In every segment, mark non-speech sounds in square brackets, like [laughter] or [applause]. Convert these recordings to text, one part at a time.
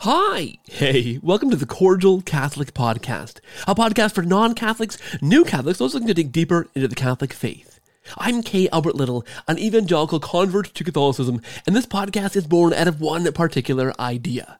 Hi! Hey, welcome to the Cordial Catholic Podcast, a podcast for non Catholics, new Catholics, those looking to dig deeper into the Catholic faith. I'm K. Albert Little, an evangelical convert to Catholicism, and this podcast is born out of one particular idea.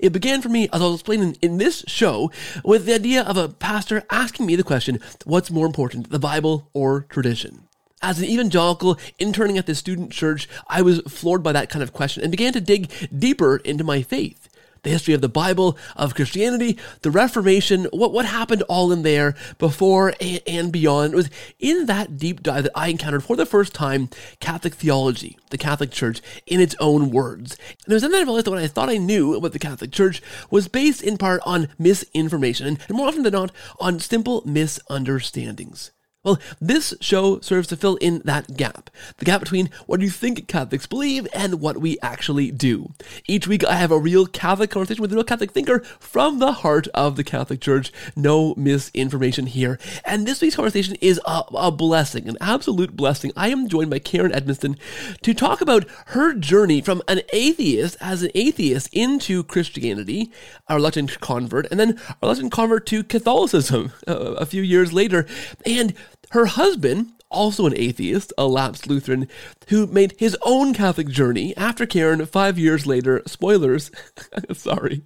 It began for me, as I'll explain in, in this show, with the idea of a pastor asking me the question what's more important, the Bible or tradition? As an evangelical interning at this student church, I was floored by that kind of question and began to dig deeper into my faith the history of the Bible, of Christianity, the Reformation, what, what happened all in there before and, and beyond. It was in that deep dive that I encountered for the first time Catholic theology, the Catholic Church, in its own words. And it was then that I realized that what I thought I knew about the Catholic Church was based in part on misinformation, and more often than not, on simple misunderstandings. Well, this show serves to fill in that gap. The gap between what you think Catholics believe and what we actually do. Each week I have a real Catholic conversation with a real Catholic thinker from the heart of the Catholic Church. No misinformation here. And this week's conversation is a, a blessing, an absolute blessing. I am joined by Karen Edmisten to talk about her journey from an atheist, as an atheist, into Christianity, a reluctant convert, and then a reluctant convert to Catholicism [laughs] uh, a few years later. And her husband, also an atheist, a lapsed Lutheran, who made his own Catholic journey after Karen five years later, spoilers, [laughs] sorry,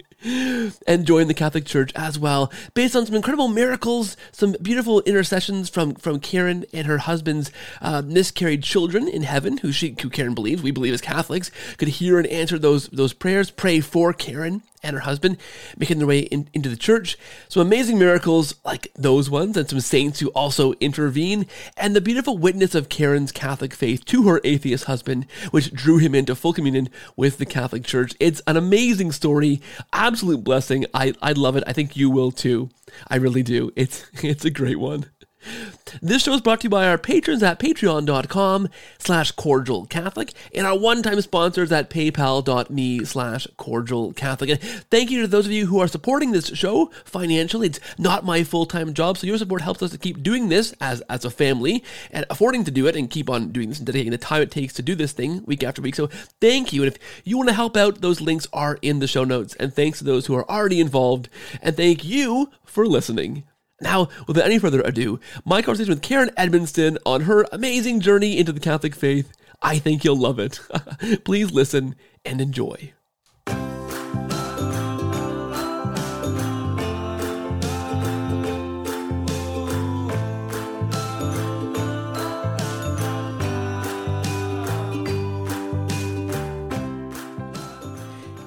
and joined the Catholic Church as well, based on some incredible miracles, some beautiful intercessions from, from Karen and her husband's uh, miscarried children in heaven, who she who Karen believes, we believe as Catholics, could hear and answer those those prayers, pray for Karen and her husband making their way in, into the church. Some amazing miracles like those ones, and some saints who also intervene, and the beautiful witness of Karen's Catholic faith to her atheist husband, which drew him into full communion with the Catholic Church. It's an amazing story, absolute blessing. I, I love it. I think you will too. I really do. It's [laughs] it's a great one. This show is brought to you by our patrons at patreon.com slash cordial Catholic and our one-time sponsors at paypal.me slash cordial Catholic. And thank you to those of you who are supporting this show financially. It's not my full-time job, so your support helps us to keep doing this as, as a family and affording to do it and keep on doing this and dedicating the time it takes to do this thing week after week. So thank you. And if you want to help out, those links are in the show notes. And thanks to those who are already involved. And thank you for listening. Now, without any further ado, my conversation with Karen Edmisten on her amazing journey into the Catholic faith. I think you'll love it. [laughs] Please listen and enjoy.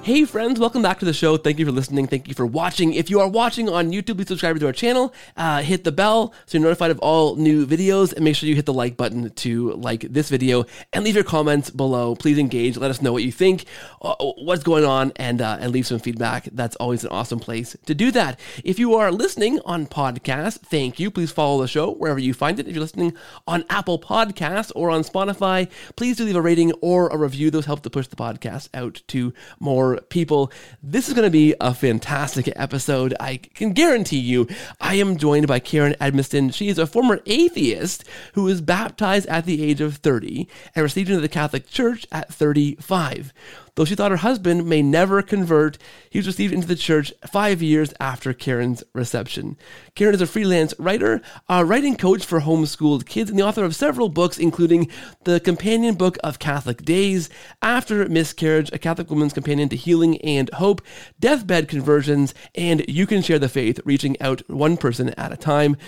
Hey friends, welcome back to the show. Thank you for listening. Thank you for watching. If you are watching on YouTube, please subscribe to our channel. Uh, hit the bell so you're notified of all new videos, and make sure you hit the like button to like this video and leave your comments below. Please engage. Let us know what you think, uh, what's going on, and uh, and leave some feedback. That's always an awesome place to do that. If you are listening on podcast, thank you. Please follow the show wherever you find it. If you're listening on Apple Podcasts or on Spotify, please do leave a rating or a review. Those help to push the podcast out to more people. This is going to be a fantastic episode. I can guarantee you. I am joined by Karen Edmisten. She is a former atheist who was baptized at the age of 30 and received into the Catholic Church at 35. Though she thought her husband may never convert, he was received into the church five years after Karen's reception. Karen is a freelance writer, a writing coach for homeschooled kids, and the author of several books, including the Companion Book of Catholic Days, After Miscarriage, A Catholic Woman's Companion to Healing and Hope, Deathbed Conversions, and You Can Share the Faith, reaching out one person at a time.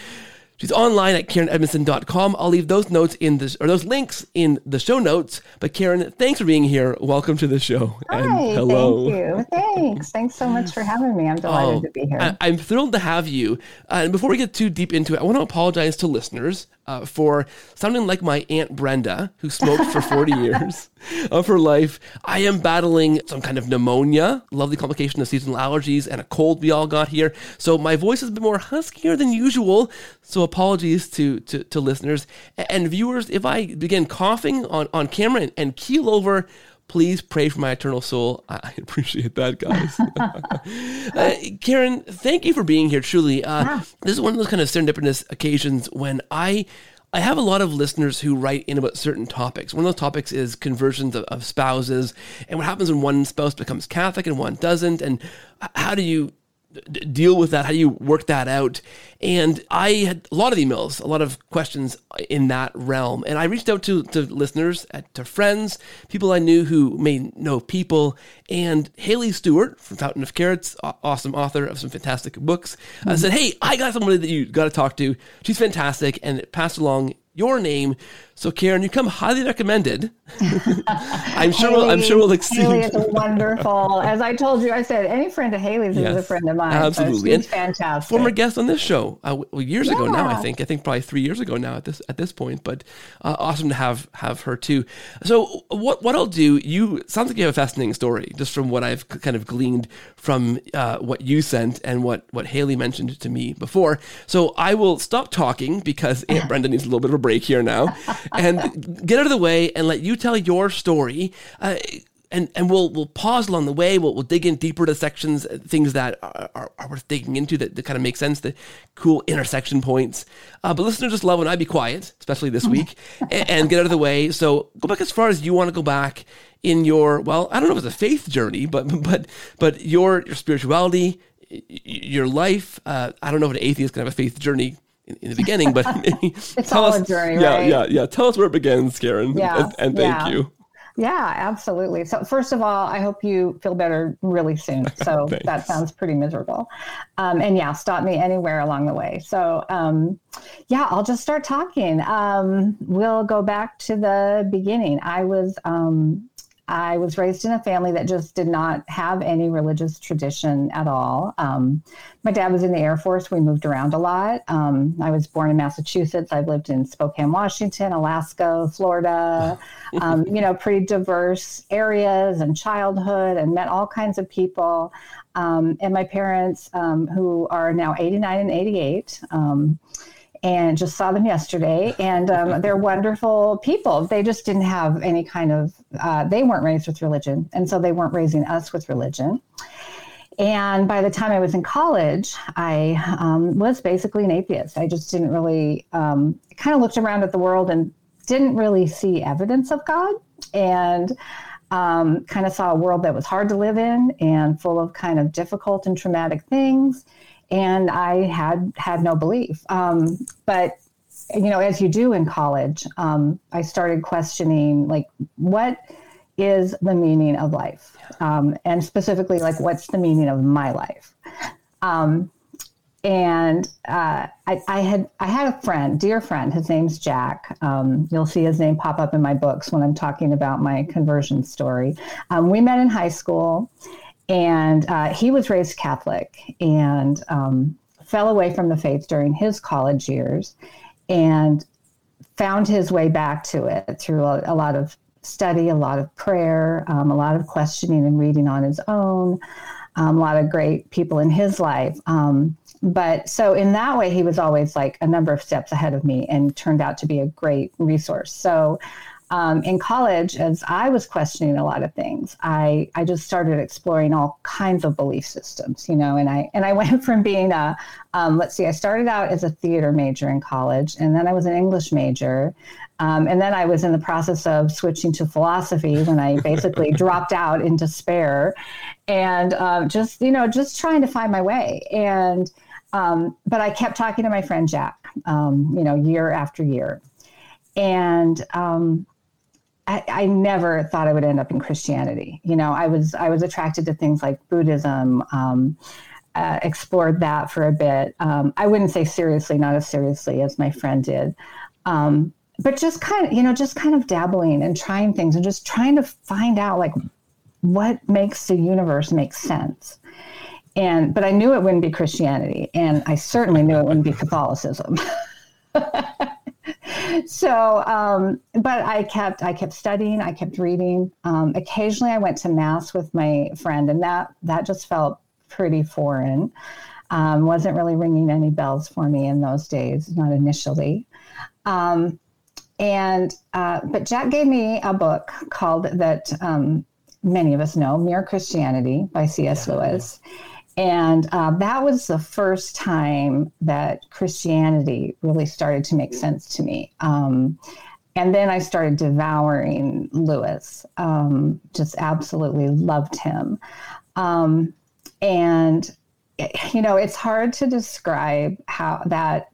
She's online at KarenEdmisten.com. I'll leave those notes in this or those links in the show notes. But Karen, thanks for being here. Welcome to the show. Hi, and hello. Thank you. Thanks. Thanks so much for having me. I'm delighted oh, to be here. I, am thrilled to have you. Uh, and before we get too deep into it, I want to apologize to listeners uh, for sounding like my Aunt Brenda, who smoked for 40 [laughs] years of her life. I am battling some kind of pneumonia, lovely complication of seasonal allergies, and a cold we all got here. So my voice is a bit more huskier than usual. So apologies to, to, to listeners and viewers if I begin coughing on, on camera and, and keel over please pray for my eternal soul. I appreciate that, guys. [laughs] uh, Karen, thank you for being here. Truly, uh, this is one of those kind of serendipitous occasions when I I have a lot of listeners who write in about certain topics. One of those topics is conversions of, of spouses and what happens when one spouse becomes Catholic and one doesn't, and how do you d- deal with that? How do you work that out? And I had a lot of emails, a lot of questions in that realm. And I reached out to, to listeners, uh, to friends, people I knew who may know people. And Haley Stewart from Fountain of Carrots, awesome author of some fantastic books, mm-hmm. uh, said, Hey, I got somebody that you got to talk to. She's fantastic. And passed along your name. So Karen, you come highly recommended. [laughs] I'm sure. Haley, we'll, I'm sure we'll exceed. Haley is [laughs] wonderful. As I told you, I said any friend of Haley's yes, is a friend of mine. Absolutely, so and fantastic. Former guest on this show uh, years yeah. ago now. I think. I think probably three years ago now at this at this point. But uh, awesome to have have her too. So what what I'll do? You sounds like you have a fascinating story just from what I've kind of gleaned from uh, what you sent and what what Haley mentioned to me before. So I will stop talking because Aunt [laughs] Brenda needs a little bit of a break here now and get out of the way and let you tell your story. Uh, and, and we'll we'll pause along the way. We'll, we'll dig in deeper to sections, uh, things that are, are, are worth digging into that, that kind of make sense, the cool intersection points. Uh, but listeners just love when I be quiet, especially this week, [laughs] and, and, get out of the way. So go back as far as you want to go back in your well, I don't know if it's a faith journey, but but but your your spirituality, your life. Uh, I don't know if an atheist can have a faith journey in, in the beginning, but [laughs] it's all us, a journey, yeah, right? Yeah, yeah, Tell us where it begins, Karen. Yeah, and, and thank yeah. you. Yeah, absolutely. So first of all, I hope you feel better really soon. [laughs] So that sounds pretty miserable. Um, and yeah, stop me anywhere along the way. So um, yeah, I'll just start talking. Um, we'll go back to the beginning. I was um, I was raised in a family that just did not have any religious tradition at all. Um, my dad was in the Air Force. We moved around a lot. Um, I was born in Massachusetts. I've lived in Spokane, Washington, Alaska, Florida, [laughs] um, you know, pretty diverse areas and childhood and met all kinds of people. Um, and my parents, um, who are now 89 and 88, um, and just saw them yesterday. And um, [laughs] they're wonderful people. They just didn't have any kind of, uh, they weren't raised with religion. And so they weren't raising us with religion. And by the time I was in college, I um, was basically an atheist. I just didn't really, um, kind of looked around at the world and didn't really see evidence of God. And um, kind of saw a world that was hard to live in and full of kind of difficult and traumatic things and I had had no belief. Um, but you know, as you do in college, um, I started questioning like what is the meaning of life, um, and specifically like what's the meaning of my life. Um, and uh, I, I, had I had a friend, dear friend. His name's Jack. Um, you'll see his name pop up in my books when I'm talking about my conversion story. Um, we met in high school, and uh, he was raised Catholic and um, fell away from the faith during his college years and found his way back to it through a, a lot of study, a lot of prayer, um, a lot of questioning and reading on his own, um, a lot of great people in his life. Um, but so in that way, he was always like a number of steps ahead of me and turned out to be a great resource. So um, in college, as I was questioning a lot of things, I, I just started exploring all kinds of belief systems, you know, and I and I [laughs] went from being a um, let's see, I started out as a theater major in college, and then I was an English major, um, and then I was in the process of switching to philosophy when I basically [laughs] dropped out in despair, and um, just you know just trying to find my way and. Um, but I kept talking to my friend Jack, um, you know, year after year, and um, I, I, never thought I would end up in Christianity. You know, I was I was attracted to things like Buddhism. Um, uh, explored that for a bit. Um, I wouldn't say seriously, not as seriously as my friend did, um, but just kind of you know just kind of dabbling and trying things and just trying to find out like what makes the universe make sense. And but I knew it wouldn't be Christianity, and I certainly knew it wouldn't be Catholicism. [laughs] so um, but i kept i kept studying i kept reading. Um, occasionally i went to mass with my friend and that that just felt pretty foreign. Um, wasn't really ringing any bells for me in those days not initially. Um, and uh, but jack gave me a book called that um, many of us know mere christianity by cs yeah. lewis And uh, that was the first time that Christianity really started to make sense to me. Um, and then I started devouring Lewis. Um, just absolutely loved him. Um, and you know, it's hard to describe how that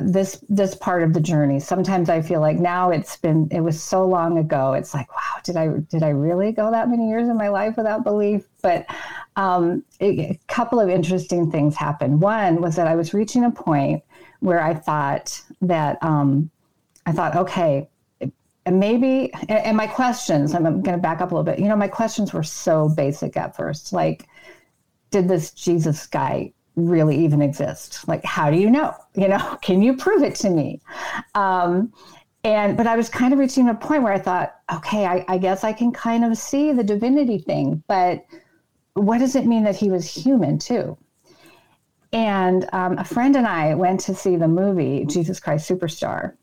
this this part of the journey. Sometimes I feel like now it's been it was so long ago. It's like, wow, did I did I really go that many years in my life without belief? But um, a couple of interesting things happened. One was that I was reaching a point where I thought that um, I thought, okay, maybe, and my questions, I'm going to back up a little bit. You know, my questions were so basic at first. Like, did this Jesus guy really even exist? Like, how do you know? You know, [laughs] can you prove it to me? Um, and, but I was kind of reaching a point where I thought, okay, I, I guess I can kind of see the divinity thing, but what does it mean that he was human too? And um, a friend and I went to see the movie Jesus Christ Superstar.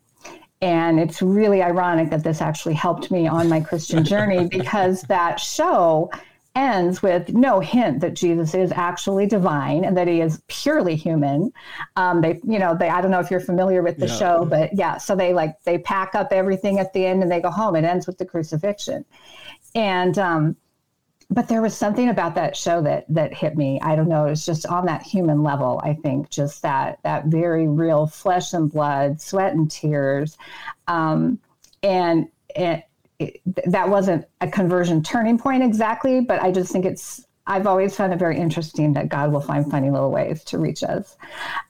And it's really ironic that this actually helped me on my Christian journey [laughs] because that show ends with no hint that Jesus is actually divine and that he is purely human. Um, they, you know, they, I don't know if you're familiar with the yeah. show, but yeah, so they like, they pack up everything at the end and they go home. It ends with the crucifixion. And, um, but there was something about that show that that hit me. I don't know. It was just on that human level. I think just that that very real flesh and blood, sweat and tears, um, and it, it, that wasn't a conversion turning point exactly. But I just think it's. I've always found it very interesting that God will find funny little ways to reach us.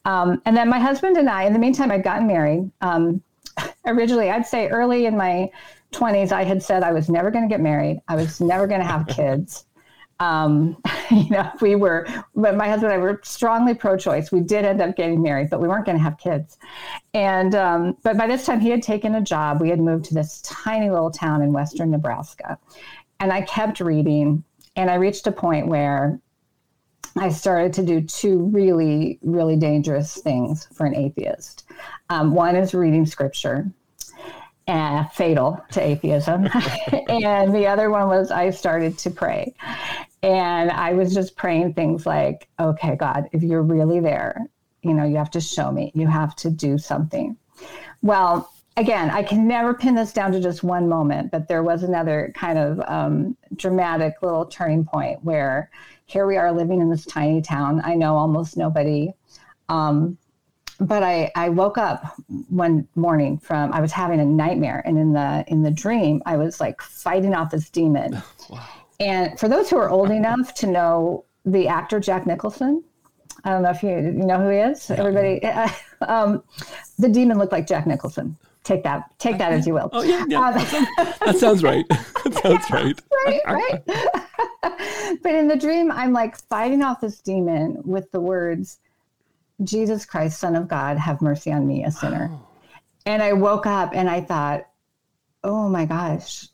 Um, and then my husband and I, in the meantime, I'd gotten married. Um, [laughs] originally, I'd say early in my 20s, I had said I was never going to get married. I was never going to have [laughs] kids. Um, [laughs] you know, we were, but my husband and I were strongly pro-choice. We did end up getting married, but we weren't going to have kids. And um, but by this time, he had taken a job. We had moved to this tiny little town in western Nebraska, and I kept reading. And I reached a point where I started to do two really, really dangerous things for an atheist. Um, one is reading scripture, uh, fatal to atheism. [laughs] and the other one was I started to pray. And I was just praying things like, okay, God, if you're really there, you know, you have to show me, you have to do something. Well, again, I can never pin this down to just one moment, but there was another kind of um, dramatic little turning point where here we are living in this tiny town. I know almost nobody. Um, but I, I woke up one morning from I was having a nightmare and in the in the dream I was like fighting off this demon. [laughs] Wow. And for those who are old [laughs] enough to know the actor Jack Nicholson, I don't know if you you know who he is. Yeah. Everybody, [laughs] um, the demon looked like Jack Nicholson. Take that, take that as you will. Oh yeah, yeah. Um, that, sounds, that sounds right. that sounds right. right, right. but in the dream, I'm like fighting off this demon with the words Jesus Christ, Son of God, have mercy on me, a sinner. Oh. And I woke up and I thought, oh my gosh,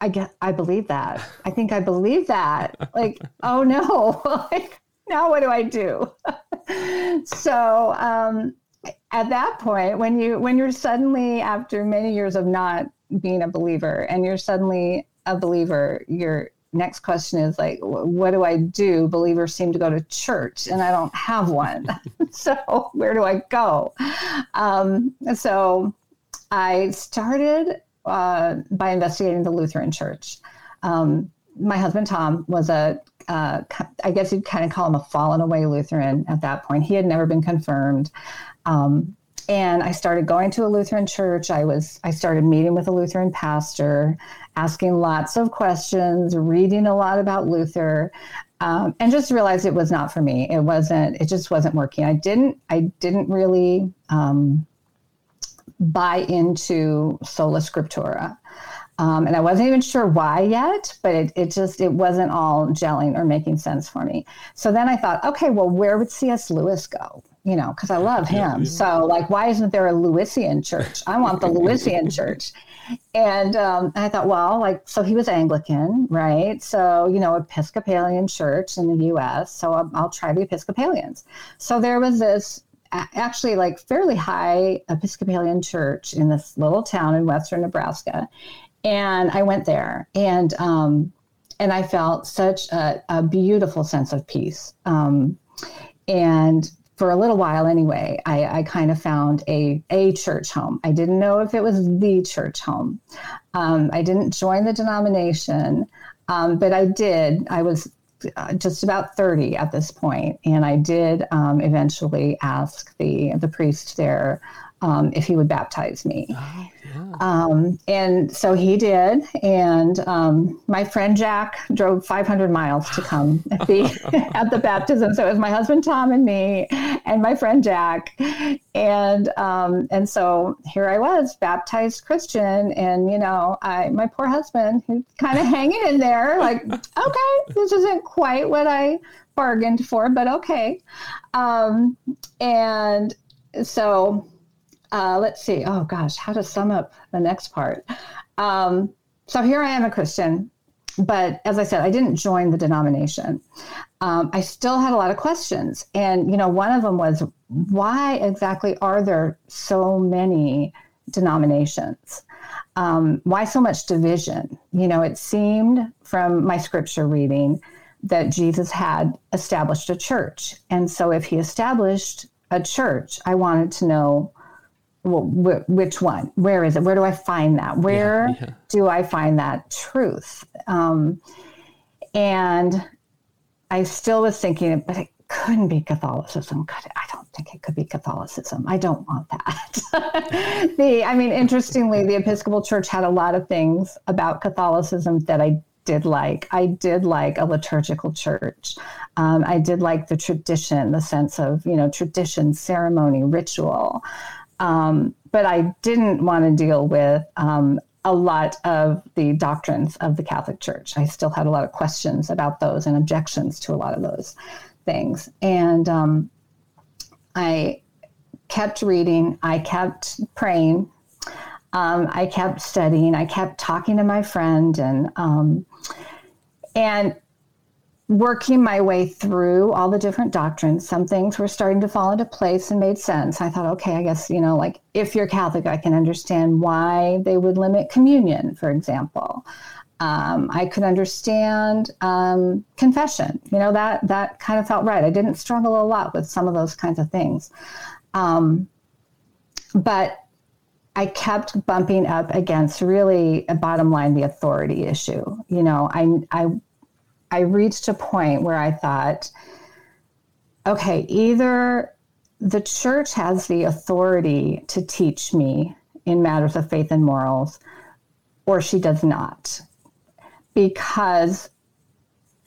I get, I believe that. I think I believe that. like, [laughs] oh no, [laughs] like now what do I do? [laughs] so um, at that point, when you when you're suddenly after many years of not being a believer and you're suddenly a believer, you're next question is like, what do I do? Believers seem to go to church and I don't have one. [laughs] so where do I go? Um, so I started uh, by investigating the Lutheran church. Um, my husband Tom was a, uh, I guess you'd kind of call him a fallen away Lutheran at that point. He had never been confirmed. Um, and I started going to a Lutheran church. I was I started meeting with a Lutheran pastor, asking lots of questions, reading a lot about Luther, um, and just realized it was not for me. It wasn't. It just wasn't working. I didn't. I didn't really um, buy into sola scriptura. Um, and I wasn't even sure why yet, but it, it just it wasn't all gelling or making sense for me. So then I thought, okay, well, where would C.S. Lewis go? You know, because I love him. Yeah. So, like, why isn't there a Lewisian church? I want the Lewisian [laughs] church. And um, I thought, well, like, so he was Anglican, right? So, you know, Episcopalian church in the US. So I'll, I'll try the Episcopalians. So there was this actually like fairly high Episcopalian church in this little town in western Nebraska. And I went there and, um, and I felt such a, a beautiful sense of peace. Um, and for a little while anyway, I, I, kind of found a, a church home. I didn't know if it was the church home. Um, I didn't join the denomination, um, but I did. I was uh, just about 30 at this point, and I did um, eventually ask the, the priest there um, if he would baptize me. Oh, um, and so he did. And um, my friend Jack drove 500 miles to come at the, [laughs] at the baptism. So it was my husband Tom and me, and my friend Jack. And um, and so here I was, baptized Christian, and you know, I my poor husband, who's kind of [laughs] hanging in there, like, okay, this isn't quite what I bargained for, but okay. Um, and so uh, let's see. Oh gosh, how to sum up the next part. Um, so here I am a Christian, but as I said, I didn't join the denomination. Um, I still had a lot of questions, and you know, one of them was, why exactly are there so many denominations? Um, why so much division? You know, it seemed from my scripture reading that Jesus had established a church, and so if he established a church, I wanted to know well, wh- which one? Where is it? Where do I find that? Where yeah, yeah. do I find that truth? Um, and I still was thinking, but it couldn't be Catholicism. Could it? I don't think it could be Catholicism. I don't want that. [laughs] the, I mean, interestingly, the Episcopal Church had a lot of things about Catholicism that I did like. I did like a liturgical church. Um, I did like the tradition, the sense of you know tradition, ceremony, ritual. Um, but I didn't want to deal with um, a lot of the doctrines of the Catholic Church. I still had a lot of questions about those and objections to a lot of those things. And um, I kept reading, I kept praying, um, I kept studying, I kept talking to my friend, and um, and working my way through all the different doctrines, some things were starting to fall into place and made sense. I thought, okay, I guess, you know, like if you're Catholic, I can understand why they would limit communion, for example. Um, I could understand um, confession. You know, that that kind of felt right. I didn't struggle a lot with some of those kinds of things. Um, but I kept bumping up against really a bottom line the authority issue. You know, I I I reached a point where I thought, okay, either the church has the authority to teach me in matters of faith and morals, or she does not. Because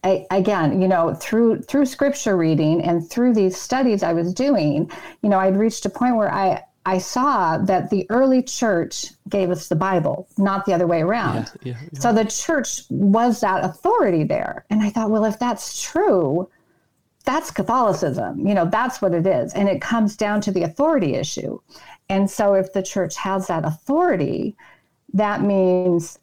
I, again, you know, through through scripture reading and through these studies I was doing, you know, I'd reached a point where I I saw that the early church gave us the Bible, not the other way around. Yeah, yeah, yeah. So the church was that authority there. And I thought, well, if that's true, that's Catholicism. You know, that's what it is. And it comes down to the authority issue. And so if the church has that authority, that means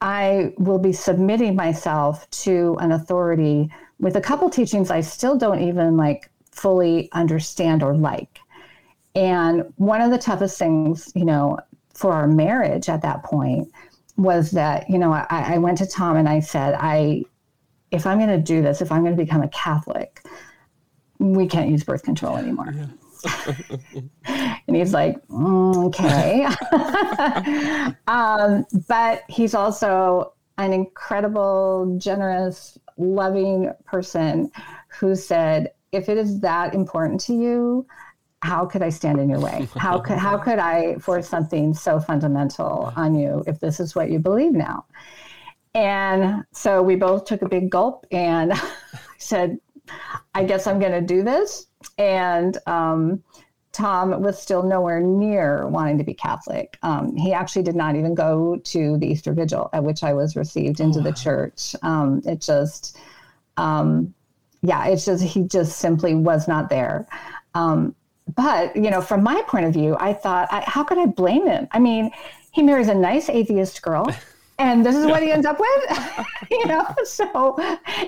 I will be submitting myself to an authority with a couple teachings I still don't even like fully understand or like. And one of the toughest things, you know, for our marriage at that point was that, you know, I, I went to Tom and I said, I, if I'm going to do this, if I'm going to become a Catholic, we can't use birth control anymore. [laughs] and he's like, mm, okay. [laughs] um, but he's also an incredible, generous, loving person who said, if it is that important to you, how could I stand in your way? How could how could I force something so fundamental on you if this is what you believe now? And so we both took a big gulp and [laughs] said, I guess I'm going to do this. And um, Tom was still nowhere near wanting to be Catholic. Um, he actually did not even go to the Easter Vigil at which I was received into oh, wow. the church. Um, it just, um, yeah, it's just, he just simply was not there. Um, but you know from my point of view i thought I, how could i blame him? I mean he marries a nice atheist girl [laughs] and this is what he ends up with [laughs] you know? So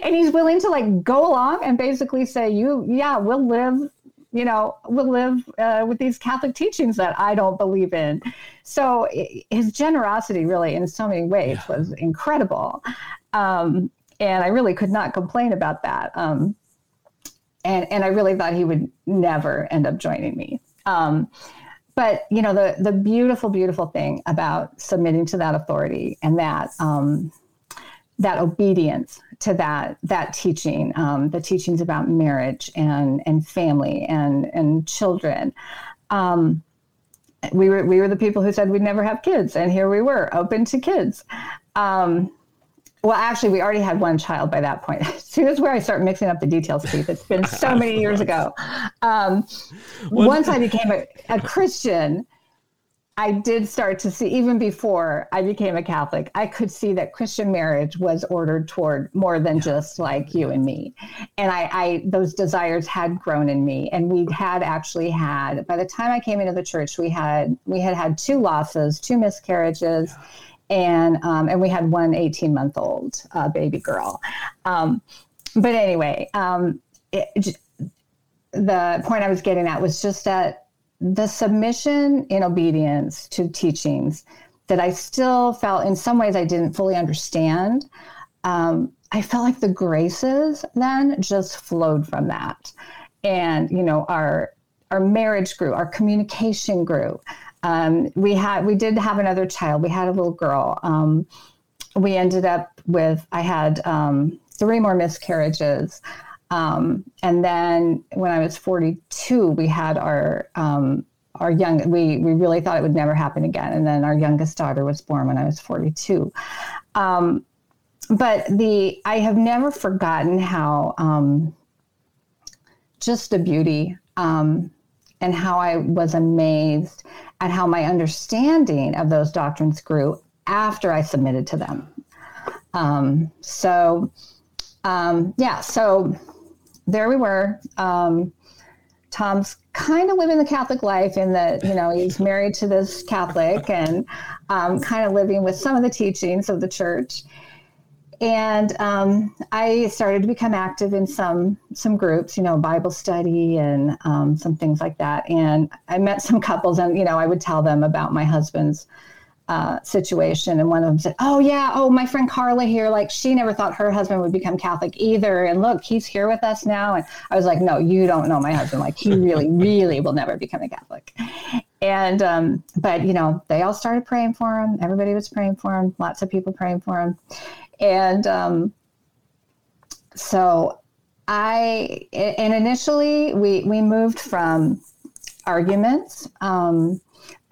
and he's willing to like go along and basically say you yeah we'll live you know we'll live uh, with these catholic teachings that i don't believe in. So his generosity really in so many ways yeah. was incredible. Um, and I really could not complain about that. Um, and and I really thought he would never end up joining me. Um, but you know the the beautiful beautiful thing about submitting to that authority and that um, that obedience to that that teaching um, the teachings about marriage and and family and and children um, we were we were the people who said we'd never have kids and here we were open to kids um, well, actually, we already had one child by that point. [laughs] See, this is where I start mixing up the details, Keith. It's been so many [laughs] years ago. Um, once I became a, a Christian, I did start to see, even before I became a Catholic, I could see that Christian marriage was ordered toward more than just like you and me. And I, I, those desires had grown in me. And we had actually had, by the time I came into the church, we had, we had had two losses, two miscarriages. Yeah and um, and we had one 18 month old uh, baby girl. Um, but anyway, um, it, the point I was getting at was just that the submission in obedience to teachings that I still felt in some ways I didn't fully understand. Um, I felt like the graces then just flowed from that, and you know our our marriage grew, our communication grew. Um, we had we did have another child. We had a little girl. Um, we ended up with I had um, three more miscarriages, um, and then when I was 42, we had our um, our young. We we really thought it would never happen again, and then our youngest daughter was born when I was 42. Um, but the I have never forgotten how just the beauty um, and how I was amazed at how my understanding of those doctrines grew after I submitted to them. Um, so, um, yeah, so there we were. Um, Tom's kind of living the Catholic life in that, you know, he's married to this Catholic and um, kind of living with some of the teachings of the church and um, I started to become active in some some groups, you know, Bible study and um, some things like that. And I met some couples, and you know, I would tell them about my husband's uh, situation, and one of them said, "Oh yeah, oh my friend Carla here, like she never thought her husband would become Catholic either, and look, he's here with us now." And I was like, "No, you don't know my husband. Like he really, [laughs] really will never become a Catholic." And um, but you know, they all started praying for him. Everybody was praying for him. Lots of people praying for him and um, so I and initially we we moved from arguments um,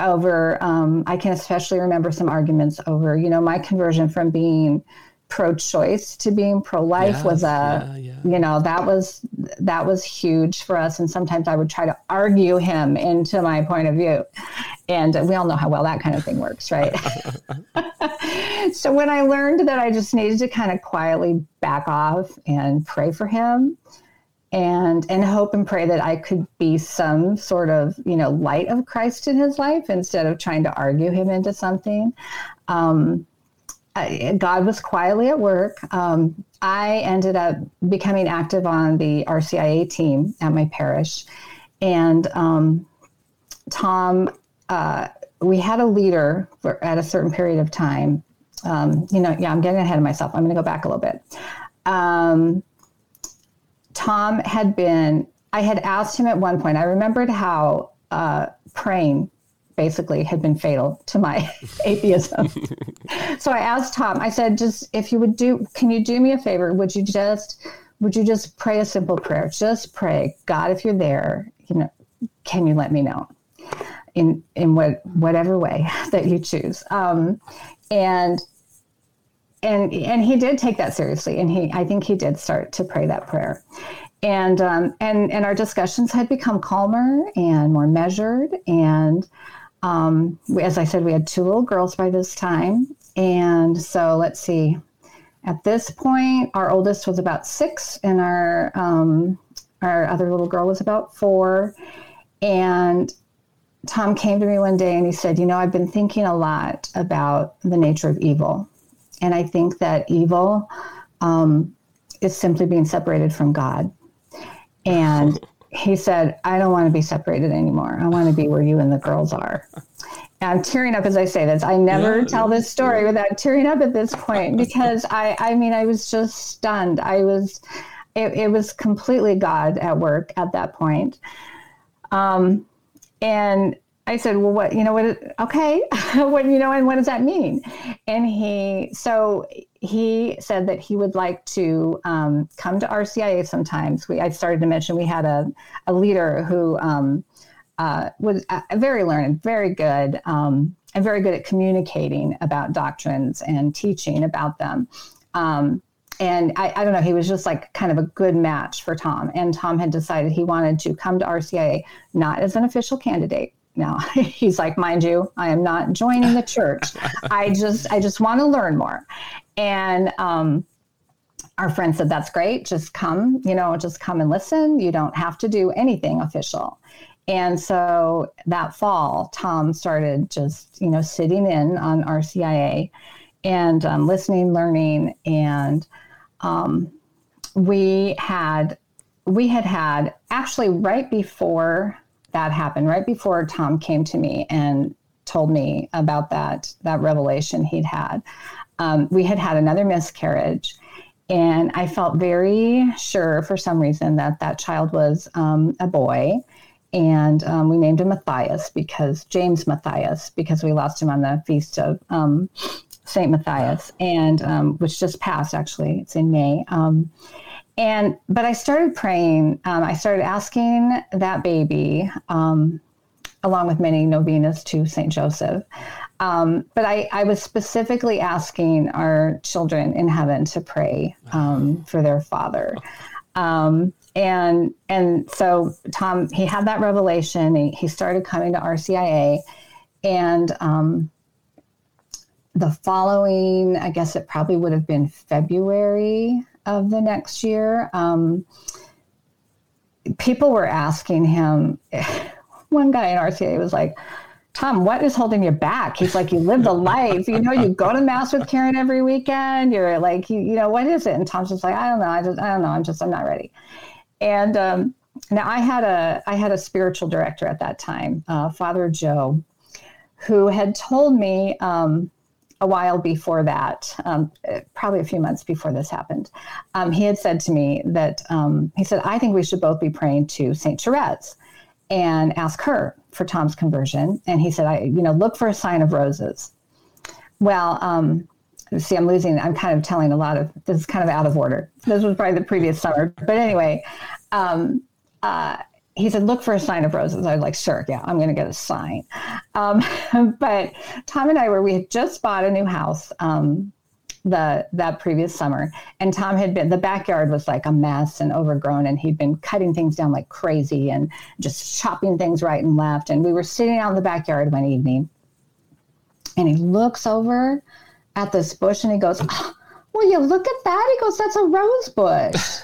over. Um, I can especially remember some arguments over you know my conversion from being pro-choice to being pro-life yes, was a yeah, yeah. you know that was that was huge for us. And sometimes i would try to argue him into my point of view. And we all know how well that kind of thing works right? [laughs] So when i learned that i just needed to kind of quietly back off and pray for him and and hope and pray that i could be some sort of you know light of christ in his life instead of trying to argue him into something um, God was quietly at work. Um, I ended up becoming active on the RCIA team at my parish. And um, Tom, uh, we had a leader for, at a certain period of time. Um, you know, yeah, I'm getting ahead of myself. I'm going to go back a little bit. Um, Tom had been, I had asked him at one point, I remembered how uh, praying basically had been fatal to my [laughs] atheism. so I asked Tom, I said, just if you would do, can you do me a favor? Would you just, would you just pray a simple prayer? Just pray, God, if you're there, you know, can you let me know in, in what, whatever way [laughs] that you choose. Um, and, and, and he did take that seriously. And he, I think he did start to pray that prayer and um, and and our discussions had become calmer and more measured and um, as I said, we had two little girls by this time. And so let's see. At this point, our oldest was about six, and our um, our other little girl was about four. And Tom came to me one day and he said, "You know, I've been thinking a lot about the nature of evil, and I think that evil um, is simply being separated from God." And [laughs] he said, I don't want to be separated anymore. I want to be where you and the girls are. I'm tearing up as I say this. I never yeah, tell this story without tearing up at this point because I, I mean, I was just stunned. I was, it, it was completely God at work at that point. Um, and I said, well, what, you know, what, okay, [laughs] what, you know, and what does that mean? And he, so he said that he would like to um, come to RCIA sometimes. We, I started to mention we had a, a leader who um, uh, was uh, very learned, very good, um, and very good at communicating about doctrines and teaching about them. Um, and I, I, don't know, he was just like kind of a good match for Tom. And Tom had decided he wanted to come to RCIA not as an official candidate, now [laughs] he's like mind you i am not joining the church. I [laughs] just i just want to learn more. And um, our friend said that's great. Just come you know just come and listen. You don't have to do anything official. And so that fall tom started just you know sitting in on rcia and um, listening learning. And um, we had we had had actually right before that happened right before Tom came to me and told me about that that revelation he'd had. Um, we had had another miscarriage, and I felt very sure for some reason that that child was um, a boy. And um, we named him Matthias because James Matthias, because we lost him on the feast of um, Saint Matthias, and um, which just passed actually. It's in May. And but I started praying. Um, I started asking that baby, um, along with many novenas to Saint Joseph. Um, but I, I, was specifically asking our children in heaven to pray um, for their father. Um, and and so Tom he had that revelation. He, he started coming to RCIA, and um, the following, I guess it probably would have been February of the next year, um, people were asking him. [laughs] One guy in RCIA was like, Tom, what is holding you back? He's like, you live the life. You know, you go to mass with Karen every weekend. You're like, you, you know, what is it? And Tom's just like, I don't know. I just, I don't know. I'm just, I'm not ready. And um, now I had a, I had a spiritual director at that time, uh, Father Joe, who had told me um, a while before that, um, probably a few months before this happened, um, he had said to me that um, he said, I think we should both be praying to St. Therese and ask her for Tom's conversion. And he said, I, you know, look for a sign of roses. Well, um, see, I'm losing, I'm kind of telling a lot of, this is kind of out of order. This was probably the previous summer. But anyway, um, uh, he said, look for a sign of roses. I was like, sure, yeah, I'm going to get a sign. Um, [laughs] but Tom and I were, we had just bought a new house um, the that previous summer. And Tom had been, the backyard was like a mess and overgrown. And he'd been cutting things down like crazy and just chopping things right and left. And we were sitting out in the backyard one evening. And he looks over at this bush and he goes, oh, Will you look at that? He goes, That's a rose bush.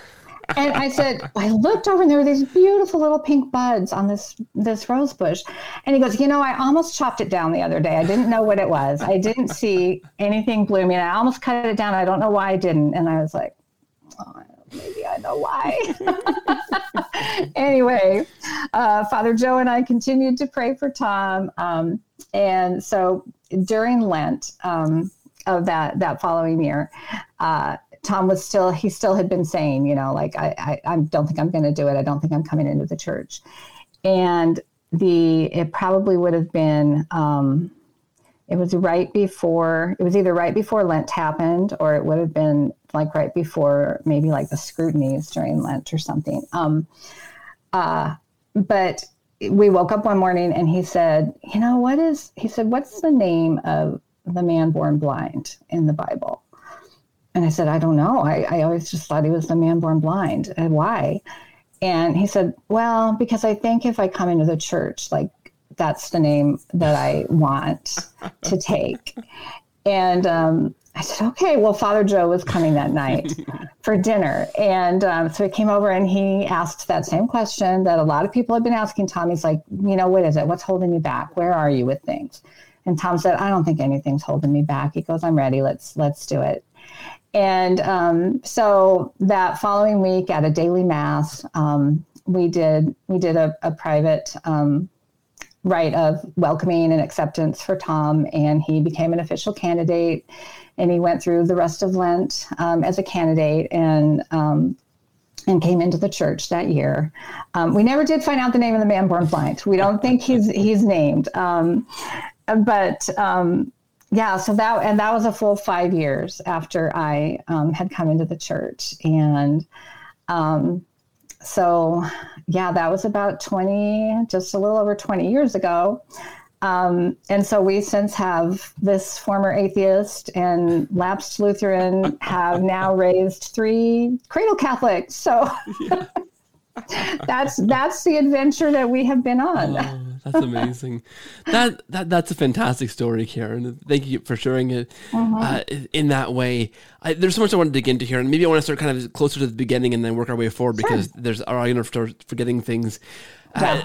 And I said, I looked over and there were these beautiful little pink buds on this this rose bush. And he goes, you know, I almost chopped it down the other day. I didn't know what it was. I didn't see anything blooming. I almost cut it down. I don't know why I didn't. And I was like, oh, maybe I know why. [laughs] anyway, uh, Father Joe and I continued to pray for Tom. Um, and so during Lent um, of that that following year. Uh, Tom was still, he still had been saying, you know, like, I, I, I don't think I'm going to do it. I don't think I'm coming into the church. And the, it probably would have been, um, it was right before, it was either right before Lent happened or it would have been like right before maybe like the scrutinies during Lent or something. Um, uh, but we woke up one morning and he said, you know, what is, he said, what's the name of the man born blind in the Bible? And I said, I don't know. I, I always just thought he was the man born blind. And why? And he said, Well, because I think if I come into the church, like that's the name that I want to take. And um, I said, okay, well, Father Joe was coming that night [laughs] for dinner. And um, so he came over and he asked that same question that a lot of people have been asking Tom. He's like, you know, what is it? What's holding you back? Where are you with things? And Tom said, I don't think anything's holding me back. He goes, I'm ready. Let's let's do it. And um, so that following week at a daily mass, um, we did we did a, a private um, rite of welcoming and acceptance for Tom, and he became an official candidate. And he went through the rest of Lent um, as a candidate and um, and came into the church that year. Um, we never did find out the name of the man born blind. We don't think he's he's named, um, but um, yeah. So that and that was a full five years after I um, had come into the church, and um, so yeah, that was about twenty, just a little over twenty years ago. Um, and so we since have this former atheist and lapsed Lutheran have now raised three cradle Catholics. So [laughs] that's that's the adventure that we have been on. Oh, that's amazing. that that that's a fantastic story, Karen. Thank you for sharing it mm-hmm. uh, in that way. I, there's so much I want to dig into here, and maybe I want to start kind of closer to the beginning and then work our way forward because sure. there's are I going to start forgetting things. Yeah.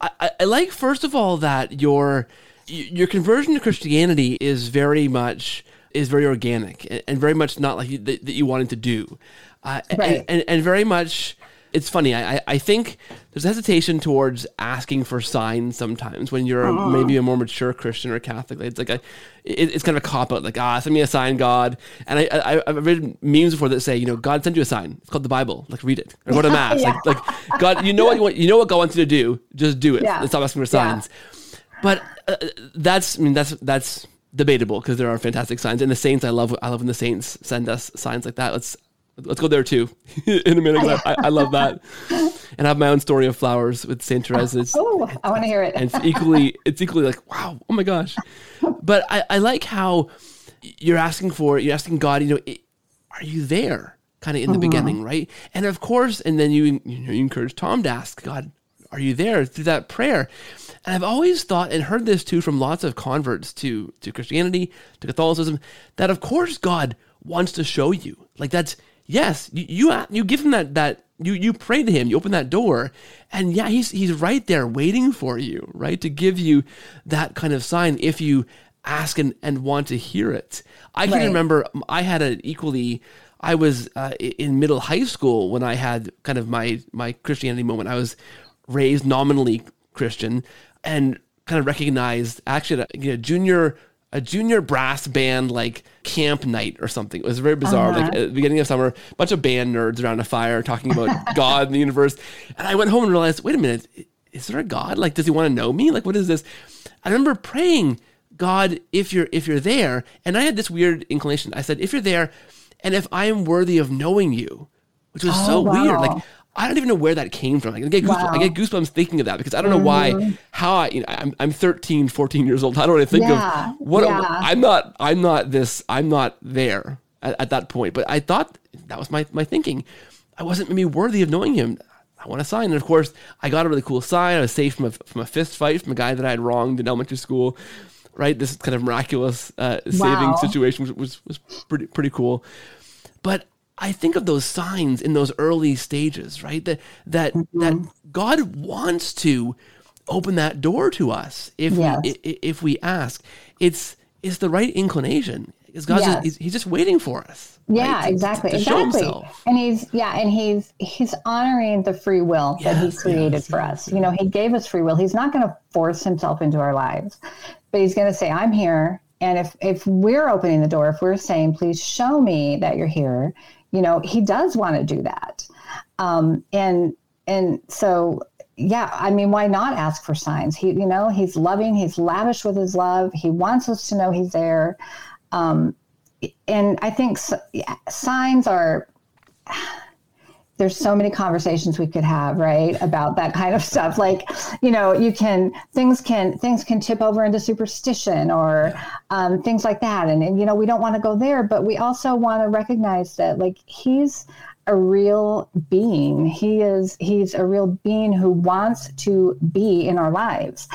Uh, I, I like first of all that your your conversion to Christianity is very much is very organic and very much not like that, that you wanted to do, uh, right. and, and, and very much it's funny. I, I think there's hesitation towards asking for signs sometimes when you're uh-huh. maybe a more mature Christian or Catholic. It's like a, it, it's kind of a cop out. Like ah, send me a sign, God. And I, I have read memes before that say, you know, God sent you a sign. It's called the Bible. Like read it or go to [laughs] mass. yeah. Like like God, you know what you want. You know what God wants you to do. Just do it. Yeah. stop asking for signs. Yeah. But uh, that's I mean that's that's debatable because there are fantastic signs and the saints. I love I love when the saints send us signs like that. Let's let's go there too [laughs] in a minute. I, I, love that, [laughs] and I have my own story of flowers with Saint Teresa's. [laughs] Oh, I want to hear it. and it's equally, it's equally like wow, oh my gosh. But I, I like how you're asking for, you're asking God, you know, are you there? Kind of in the mm-hmm. beginning, right? And of course, and then you, you, know, you encourage Tom to ask God, are you there through that prayer? And I've always thought and heard this too from lots of converts to to Christianity, to Catholicism, that of course God wants to show you. Like that's yes, you you, you give him that that you you pray to him, you open that door, and yeah, he's he's right there waiting for you, right, to give you that kind of sign if you ask and, and want to hear it. I can right. remember I had an equally I was uh, in middle high school when I had kind of my my Christianity moment. I was raised nominally Christian and kind of recognized actually a junior a junior brass band like camp night or something. It was very bizarre. Uh-huh. Like at the beginning of summer, a bunch of band nerds around a fire talking about [laughs] God and the universe. And I went home and realized, wait a minute, is there a God? Like, does he want to know me? Like, what is this? I remember praying, God, if you're if you're there, and I had this weird inclination. I said, if you're there, and if I am worthy of knowing you, which was oh, so wow. weird. Like I don't even know where that came from. I get, wow. I get goosebumps thinking of that because I don't know mm-hmm. why, how I, you know, I'm, I'm 13, 14 years old. I don't really think yeah. of what, yeah. I'm not, I'm not this, I'm not there at, at, that point. But I thought that was my, my thinking. I wasn't maybe worthy of knowing him. I want a sign. And of course, I got a really cool sign. I was saved from a, from a fist fight from a guy that I had wronged in elementary school. Right. This kind of miraculous uh, wow. saving situation was, was, was pretty, pretty cool. But I think of those signs in those early stages, right? That that mm-hmm. that God wants to open that door to us if yes. we if we ask. It's it's the right inclination because God yes. he's, he's, just waiting for us. Yeah, right? exactly, to, to exactly. And he's yeah, and he's he's honoring the free will yes, that he created for us. You know, he gave us free will. He's not going to force himself into our lives, but he's going to say, "I'm here." And if if we're opening the door, if we're saying, "Please show me that you're here," you know he does want to do that. Um, and and so yeah i mean why not ask for signs? He you know he's loving he's lavish with his love. He wants us to know he's there. Um, and i think yeah, signs are there's so many conversations we could have right about that kind of stuff. Like you know you can things can things can tip over into superstition or um, things like that. And, and you know we don't want to go there but we also want to recognize that like he's a real being. He is he's a real being who wants to be in our lives.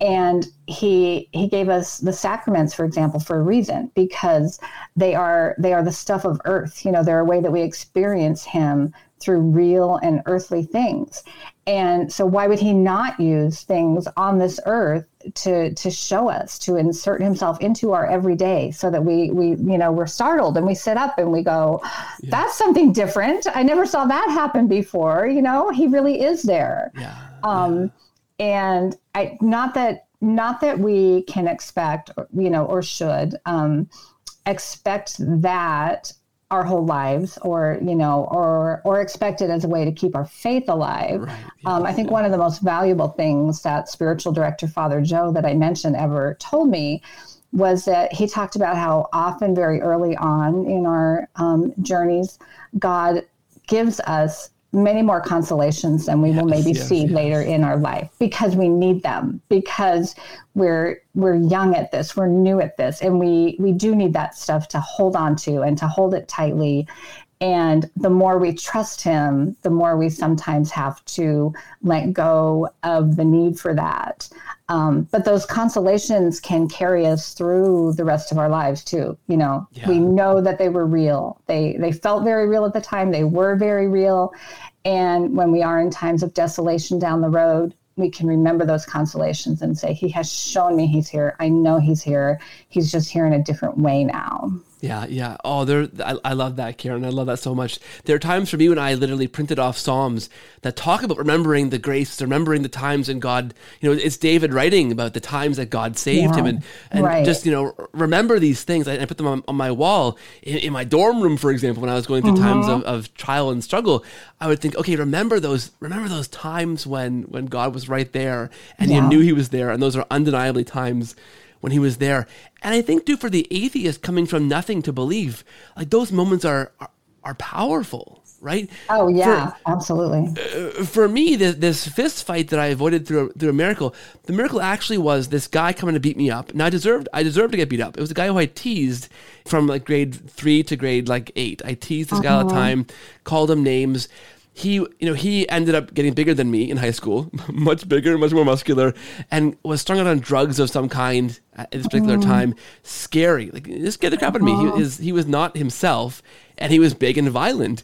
And he he gave us the sacraments for example for a reason because they are they are the stuff of earth. You know they're a way that we experience him through real and earthly things. And so why would he not use things on this earth to to show us, to insert himself into our everyday so that we we you know we're startled and we sit up and we go, yeah. that's something different. I never saw that happen before, you know, he really is there. Yeah. Um yeah. and I not that not that we can expect, you know, or should um, expect that our whole lives or you know or or expect it as a way to keep our faith alive right, yeah, um, i think yeah. one of the most valuable things that spiritual director father joe that i mentioned ever told me was that he talked about how often very early on in our um, journeys god gives us many more consolations than we yes, will maybe yes, see yes. later in our life because we need them because we're we're young at this we're new at this and we we do need that stuff to hold on to and to hold it tightly and the more we trust him the more we sometimes have to let go of the need for that um, but those consolations can carry us through the rest of our lives too. You know, yeah. we know that they were real. They they felt very real at the time. They were very real. And when we are in times of desolation down the road, we can remember those consolations and say, He has shown me He's here. I know He's here. He's just here in a different way now. Yeah, yeah. Oh, there. I, I love that, Karen. I love that so much. There are times for me when I literally printed off Psalms that talk about remembering the grace, remembering the times in God. You know, it's David writing about the times that God saved yeah, him, and and right. just you know remember these things. I, I put them on, on my wall in, in, my dorm room, for example, when I was going through mm-hmm. times of, of trial and struggle. I would think, okay, remember those, remember those times when when God was right there and yeah. you knew He was there, and those are undeniably times when he was there. And I think too for the atheist coming from nothing to believe, like those moments are are, are powerful, right? Oh yeah, for, absolutely. Uh, for me, this, this fist fight that I avoided through through a miracle, the miracle actually was this guy coming to beat me up. Now I deserved I deserved to get beat up. It was a guy who I teased from like grade three to grade like eight. I teased this uh-huh. guy all the uh-huh. time, called him names he you know he ended up getting bigger than me in high school [laughs] much bigger much more muscular and was strung out on drugs of some kind at this particular mm. time. Scary. Like this scared the crap out of me. He, is, he was not himself and he was big and violent.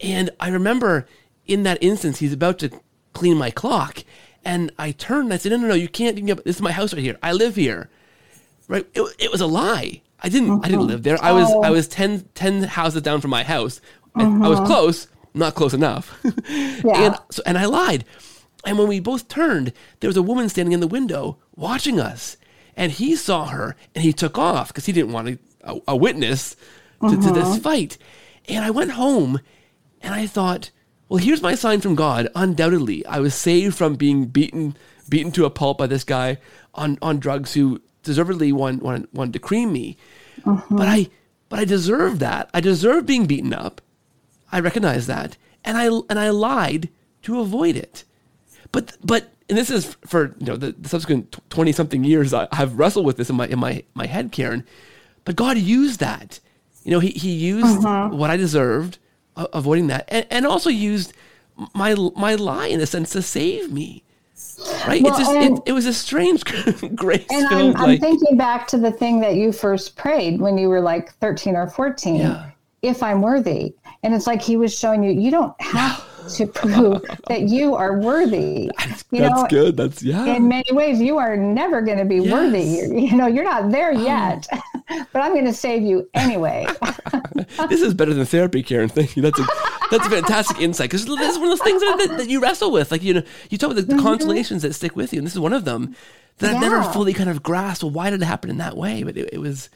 And i remember in that instance he's about to clean my clock and i turned and i said no no no you can't me up. This is my house right here. I live here. Right? It, it was a lie. I didn't mm-hmm. i didn't live there. I was oh. i was 10, 10 houses down from my house. Mm-hmm. I was close not close enough. [laughs] yeah. And so, and I lied. And when we both turned, there was a woman standing in the window watching us. And he saw her and he took off because he didn't want a, a, a witness to, uh-huh. to, this uh-huh. fight. And I went home and I thought, well, here's my sign from God. Undoubtedly, I was saved from being beaten beaten to a pulp by this guy on, on drugs who deservedly wanted, wanted, wanted to cream me. Uh-huh. But I but I deserved that. I deserved being beaten up. I recognize that, and I and I lied to avoid it. But but and this is for you know the, the subsequent twenty something years I, have wrestled with this in my in my my head, Karen. But God used that. You know, He He used uh-huh. what I deserved, uh, avoiding that, and, and also used my my lie in a sense to save me. Right? Well, it's just, it, it, was a strange [laughs] grace. And I'm, I'm thinking back to the thing that you first prayed when you were like 13 or 14. Yeah. If I'm worthy. And it's like he was showing you, you don't have [sighs] to prove that you are worthy. That's, you that's know, good. That's yeah. In many ways, you are never going to be yes. worthy. You know, you're not there oh. yet, [laughs] but I'm going to save you anyway. [laughs] this is better than therapy, Karen. [laughs] Thank you. That's a that's a fantastic insight because this is one of those things that, that, you wrestle with. Like you know, you talk about the, mm-hmm. consolations that stick with you, and this is one of them that yeah. I've never fully kind of grasped. Well, why did it happen in that way? But it, it was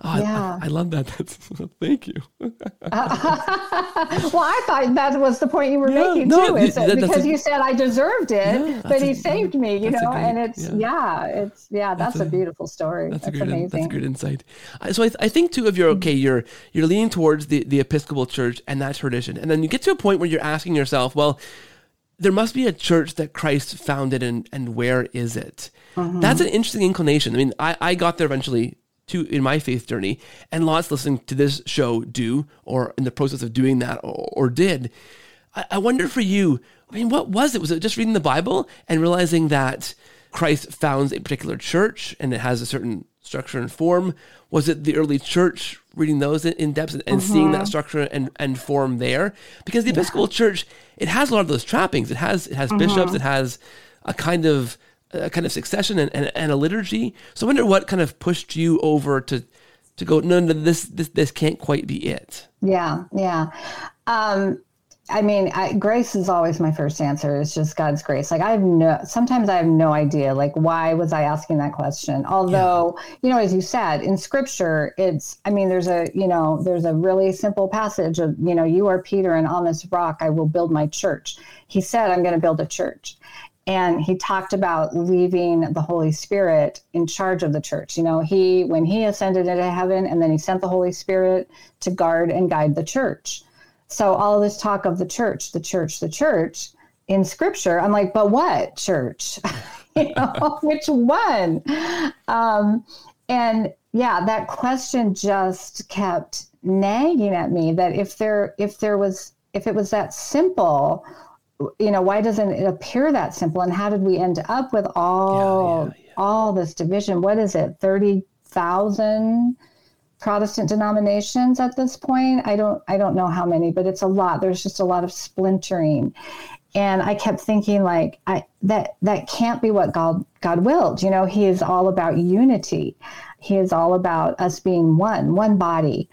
Oh, yeah. I, I, love that. [laughs] That's, thank you. uh, [laughs] well, I thought that was the point you were yeah, making no, too, is that, because a, you said I deserved it, yeah, but he a, saved me, you know, great, and it's yeah. it's yeah, that's, that's a, beautiful story. That's, that's a great, amazing. That's a good insight. So I, I think too, of you're okay, you're you're leaning towards the the Episcopal Church and that tradition, and then you get to a point where you're asking yourself, well, there must be a church that Christ founded, and and where is it? Mm-hmm. That's an interesting inclination. I mean, I, I got there eventually to in my faith journey, and lots listening to this show do, or in the process of doing that, or, or did. I, I wonder for you, I mean, what was it? Was it just reading the Bible and realizing that Christ founds a particular church and it has a certain structure and form? Was it the early church reading those in, depth and, and mm-hmm. seeing that structure and, and form there? Because the Episcopal yeah. Church, it has a lot of those trappings. It has it has mm-hmm. bishops. It has a kind of a kind of succession and, and, and, a liturgy. So I wonder what kind of pushed you over to to go, no, no, this this this can't quite be it. Yeah, yeah. Um, I mean, I, grace is always my first answer. It's just God's grace. Like I have no, sometimes I have no idea, like why was I asking that question? Although, yeah. you know, as you said in scripture, it's, I mean, there's a, you know, there's a really simple passage of, you know, you are Peter and on this rock, I will build my church. He said, I'm going to build a church. And he talked about leaving the Holy Spirit in charge of the church. You know, he, when he ascended into heaven and then he sent the Holy Spirit to guard and guide the church so all this talk of the church, the church, the church in scripture, I'm like, but what church? [laughs] you know, [laughs] [laughs] which one? Um, and yeah, that question just kept nagging at me that if there if there was if it was that simple, you know, why doesn't it appear that simple? And how did we end up with all yeah, yeah, yeah. all this division? What is it? Thirty thousand Protestant denominations at this point. I don't I don't know how many, but it's a lot. There's just a lot of splintering. And I kept thinking like I that that can't be what God God willed. You know, he is all about unity. He is all about us being one, one body.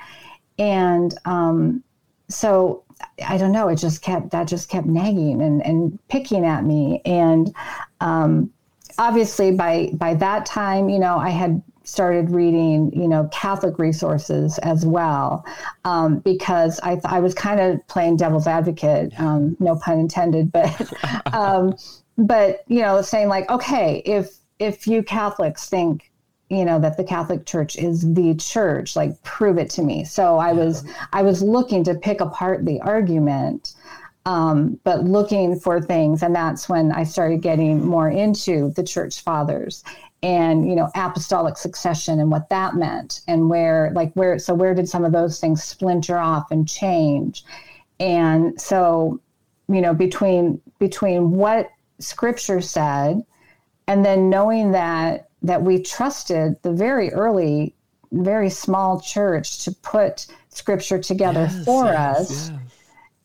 And um so I don't know, it just kept that just kept nagging and, and picking at me. And um obviously by by that time, you know, I had started reading, you know, Catholic resources as well, um, because I, th- I was kind of playing devil's advocate, um, no pun intended, but, [laughs] um, but you know, saying like, okay, if if you Catholics think, you know, that the Catholic Church is the church, like prove it to me. So I was I was looking to pick apart the argument. Um, but looking for things. And that's when I started getting more into the church fathers and you know apostolic succession and what that meant and where like where so where did some of those things splinter off and change and so you know between between what scripture said and then knowing that that we trusted the very early very small church to put scripture together yes, for yes, us yes.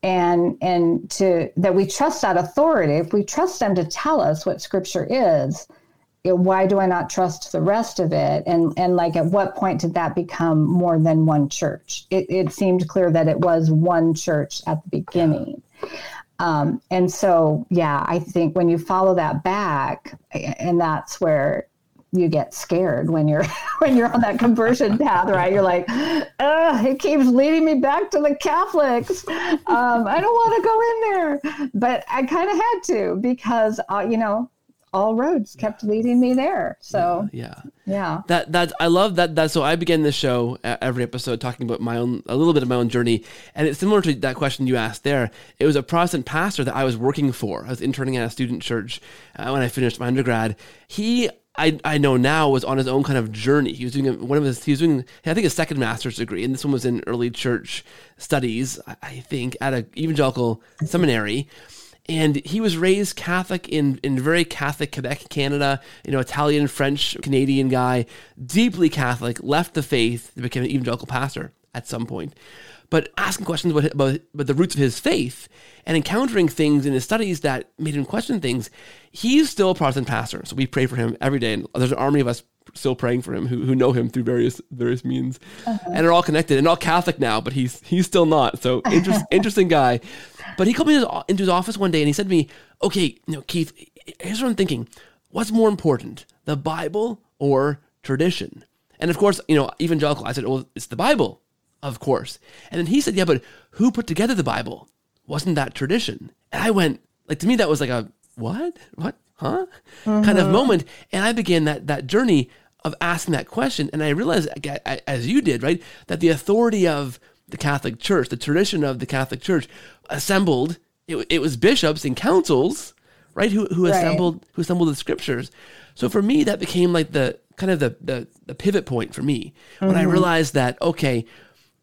and and to that we trust that authority if we trust them to tell us what scripture is why do I not trust the rest of it? And and like at what point did that become more than one church? It, it seemed clear that it was one church at the beginning. Um, and so, yeah, I think when you follow that back, and that's where you get scared when you're [laughs] when you're on that conversion path, right? You're like, it keeps leading me back to the Catholics. Um, I don't want to go in there, but I kind of had to because uh, you know all roads kept leading me there. So yeah, yeah, yeah. That that I love that. That so I begin the show every episode talking about my own a little bit of my own journey, and it's similar to that question you asked there. It was a Protestant pastor that I was working for. I was interning at a student church uh, when I finished my undergrad. He I, I know now was on his own kind of journey. He was doing one of his he was doing I think his second master's degree, and this one was in early church studies. I think at a evangelical mm-hmm. seminary and he was raised Catholic in, in very Catholic Quebec, Canada, you know, Italian, French, Canadian guy, deeply Catholic, left the faith, became an evangelical pastor at some point. But asking questions about, about, about the roots of his faith and encountering things in his studies that made him question things, he's still a Protestant pastor. So we pray for him every day. And there's an army of us still praying for him who, who know him through various various means uh-huh. and are all connected and all Catholic now, but he's he's still not. So [laughs] interest, interesting guy. But he called me into his office one day and he said to me, "Okay, you know, Keith, here's what I'm thinking. What's more important, the Bible or tradition?" And of course, you know, evangelical. I said, "Well, it's the Bible, of course." And then he said, "Yeah, but who put together the Bible? Wasn't that tradition?" And I went, like to me, that was like a what, what, huh, mm-hmm. kind of mm-hmm. moment. And I began that that journey of asking that question, and I realized, as you did, right, that the authority of the Catholic Church, the tradition of the Catholic Church, assembled. It, it was bishops and councils, right, who who right. assembled who assembled the scriptures. So for me, that became like the kind of the the, the pivot point for me mm-hmm. when I mm-hmm. realized that okay,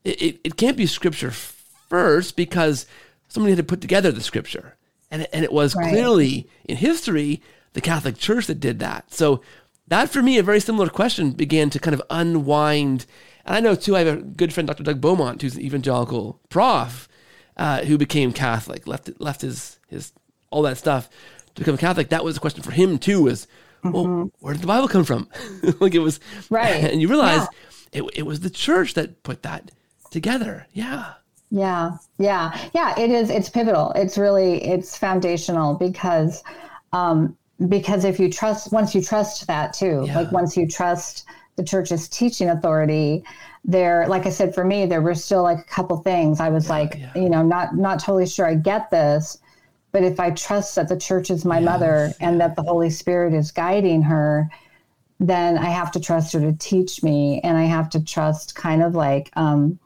it, it, it can't be scripture first because somebody had to put together the scripture, and and it was right. clearly in history the Catholic Church that did that. So that for me, a very similar question began to kind of unwind and I know too, I have a good friend, Dr. Doug Beaumont, who's an evangelical prof, uh, who became Catholic, left left his his all that stuff to become Catholic. That was a question for him too. Was mm-hmm. well, where did the Bible come from? [laughs] like it was right, [laughs] and you realize yeah. it it was the church that put that together. Yeah. Yeah, yeah, yeah. It is. It's pivotal. It's really it's foundational because um, because if you trust once you trust that too, yeah. like once you trust the church's teaching authority, there, like I said, for me, there were still like a couple things. I was yeah, like, yeah. you know, not not totally sure I get this, but if I trust that the church is my yes. mother and that the Holy Spirit is guiding her, then I have to trust her to teach me, and I have to trust kind of like. Um,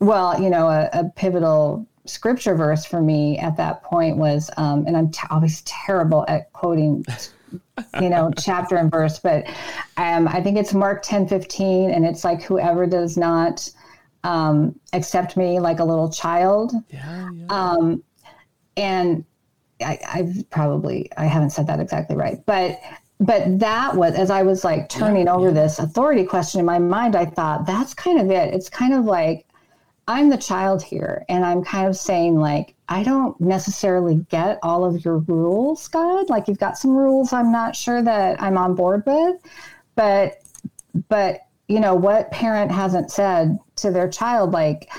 well, you know, a, a, pivotal scripture verse for me at that point was, um, and I'm t- always terrible at quoting, you know, [laughs] chapter and verse, but um, I think it's Mark 10 15, and it's like, whoever does not um, accept me like a little child. Yeah, yeah. Um, and I, I've probably, I haven't said that exactly right, but but that was as I was like turning yeah, over yeah. this authority question in my mind, I thought that's kind of it. It's kind of like I'm the child here, and I'm kind of saying, like, I don't necessarily get all of your rules, God. Like, you've got some rules I'm not sure that I'm on board with, but, but, you know, what parent hasn't said to their child, like,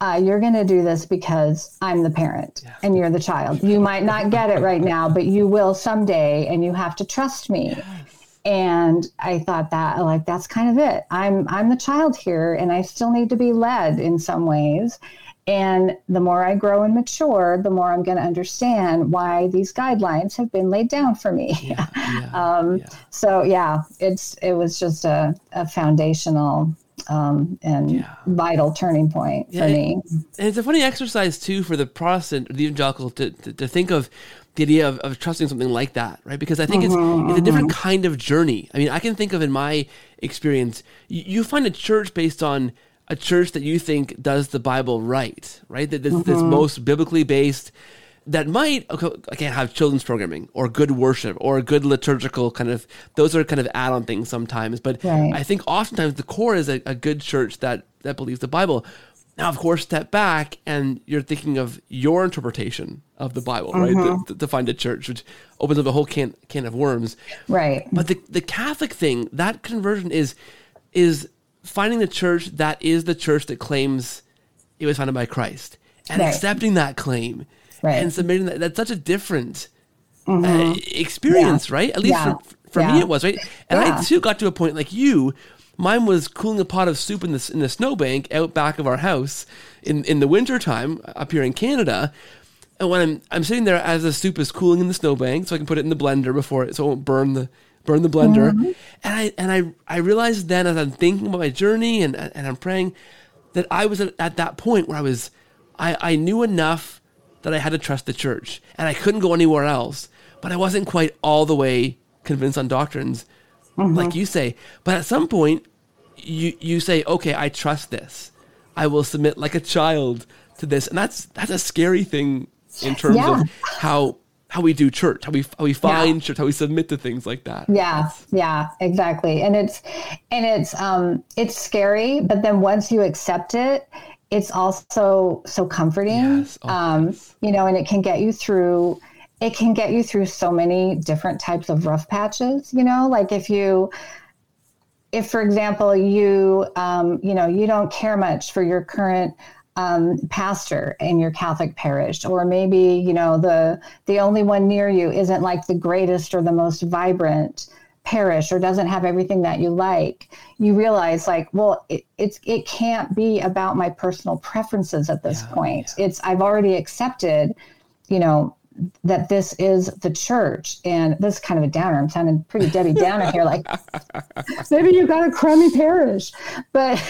uh, you're going to do this because I'm the parent yeah. and you're the child. You might not get it right now, but you will someday, and you have to trust me. Yes and i thought that like that's kind of it. I'm i'm the child here and i still need to be led in some ways. And the more i grow and mature the more i'm going to understand why these guidelines have been laid down for me. Yeah, yeah, [laughs] um, yeah. so yeah it's it was just a, a foundational um, and vital turning point for me. and it's a funny exercise too for the protestant the evangelical to, to, to think of the idea of, of trusting something like that, right? Because I think mm-hmm, it's it's a different mm-hmm. kind of journey. I mean, I can think of in my experience, you, you, find a church based on a church that you think does the Bible right, right? That that's, mm-hmm. that's most biblically based. That might okay, okay have children's programming or good worship or a good liturgical kind of those are kind of add on things sometimes. But right. I think oftentimes the core is a, a good church that that believes the Bible. Now, of course, step back and you're thinking of your interpretation of the Bible, mm-hmm. right? To, to, find a church, which opens up a whole can can of worms. Right. But the the Catholic thing, that conversion is is finding the church that is the church that claims it was founded by Christ and right. accepting that claim right. and submitting that. That's such a different mm-hmm. uh, experience, yeah. right? At least yeah. for, for yeah. me, it was right. And I too got to a point like you Mine was cooling a pot of soup in the in the snowbank out back of our house in in the wintertime up here in Canada. And when I'm I'm sitting there as the soup is cooling in the snowbank, so I can put it in the blender before it so it won't burn the burn the blender. Mm-hmm. And I and I I realized then as I'm thinking about my journey and and I'm praying that I was at, at that point where I was I I knew enough that I had to trust the church and I couldn't go anywhere else. But I wasn't quite all the way convinced on doctrines mm-hmm. like you say. But at some point, you you say, okay, I trust this. I will submit like a child to this, and that's that's a scary thing in terms yeah. of how how we do church, how we how we find yeah. church, how we submit to things like that. Yeah, yeah, exactly. And it's and it's um it's scary, but then once you accept it, it's also so comforting. Yes, oh, um, yes. you know, and it can get you through it can get you through so many different types of rough patches you know like if you if for example you um, you know you don't care much for your current um, pastor in your Catholic parish, or maybe you know the the only one near you isn't like the greatest or the most vibrant parish, or doesn't have everything that you like. You realize, like, well, it, it's it can't be about my personal preferences at this yeah, point. Yeah. It's I've already accepted, you know, that this is the church. And this is kind of a downer. I'm sounding pretty debbie downer here like [laughs] maybe you've got a crummy parish. But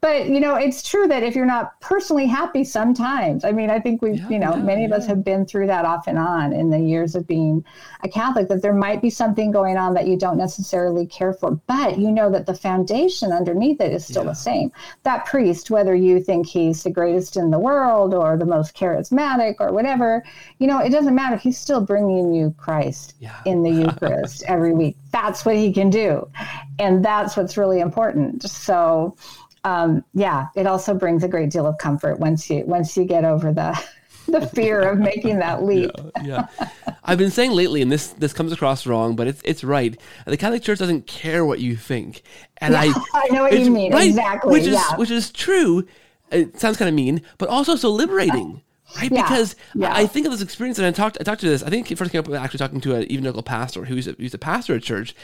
but you know it's true that if you're not personally happy sometimes i mean i think we've yeah, you know yeah, many yeah. of us have been through that off and on in the years of being a catholic that there might be something going on that you don't necessarily care for. But you know that the foundation underneath it is still the same. That priest whether you think he's the greatest in the world or the most charismatic or whatever you know it doesn't matter. He's still bringing you Christ yeah. in the Eucharist [laughs] every week. That's what he can do. And that's what's really important. So, um, yeah, it also brings a great deal of comfort once you once you get over the [laughs] the fear of making that [laughs] leap. yeah, yeah, I've been saying lately, and this this comes across wrong, but it's it's right. The Catholic Church doesn't care what you think, and yeah, I I know what you mean right, exactly, which is yeah. which is true. it sounds kind of mean, but also so liberating. Right, Yeah, because yeah. I think of this experience, and I talked. I talked to this. I think it first came up with actually talking to an evangelical pastor who's a, who's a pastor at church,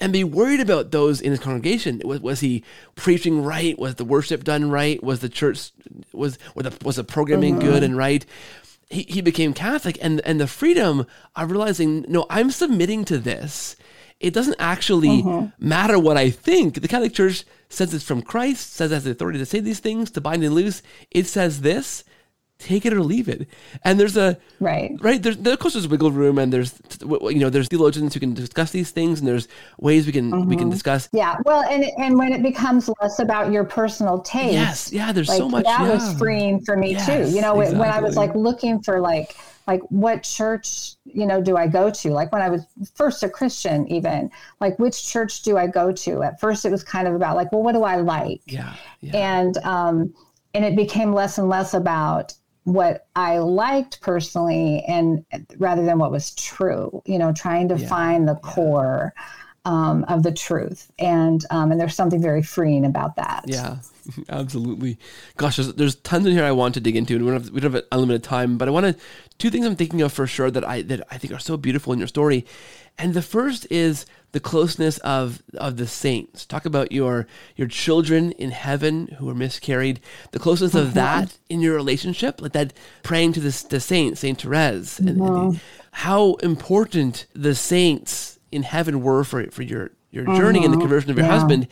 and be worried about those in his congregation. Was, was he preaching right? Was the worship done right? Was the church was was the was the programming good Mm-hmm. and right? He he became Catholic, and and the freedom of realizing, no, I'm submitting to this. It doesn't actually Mm-hmm. matter what I think. The Catholic Church says it's from Christ, says it has the authority to say these things, to bind and loose. It says this take it or leave it. And there's a Right. right there's of course there's wiggle room, and there's you know there's theologians who can discuss these things, and there's ways we can we Mm-hmm. can discuss. Yeah. Well, and and when it becomes less about your personal taste, Yes, yeah, there's like so much. that yeah. was freeing for me Yes, too. You know, when when I was like looking for like like what church you know do I go to? Like when I was first a Christian, even like which church do I go to? At first, it was kind of about like, well, what do I like? Yeah, yeah, and um, and it became less and less about what I liked personally, and rather than what was true. You know, trying to Yeah, find the core um, of the truth, and um, and there's something very freeing about that. yeah, [laughs] absolutely. Gosh, there's, there's tons in here I want to dig into, and we don't have, we don't have unlimited time. But I want to two things I'm thinking of for sure that I that I think are so beautiful in your story, and the first is the closeness of of the saints. Talk about your your children in heaven who were miscarried. The closeness of mm-hmm. that in your relationship, like that praying to the the saints, Saint Therese, and, and how important the saints in heaven were for for your your journey and the uh-huh. conversion of your Yeah. husband.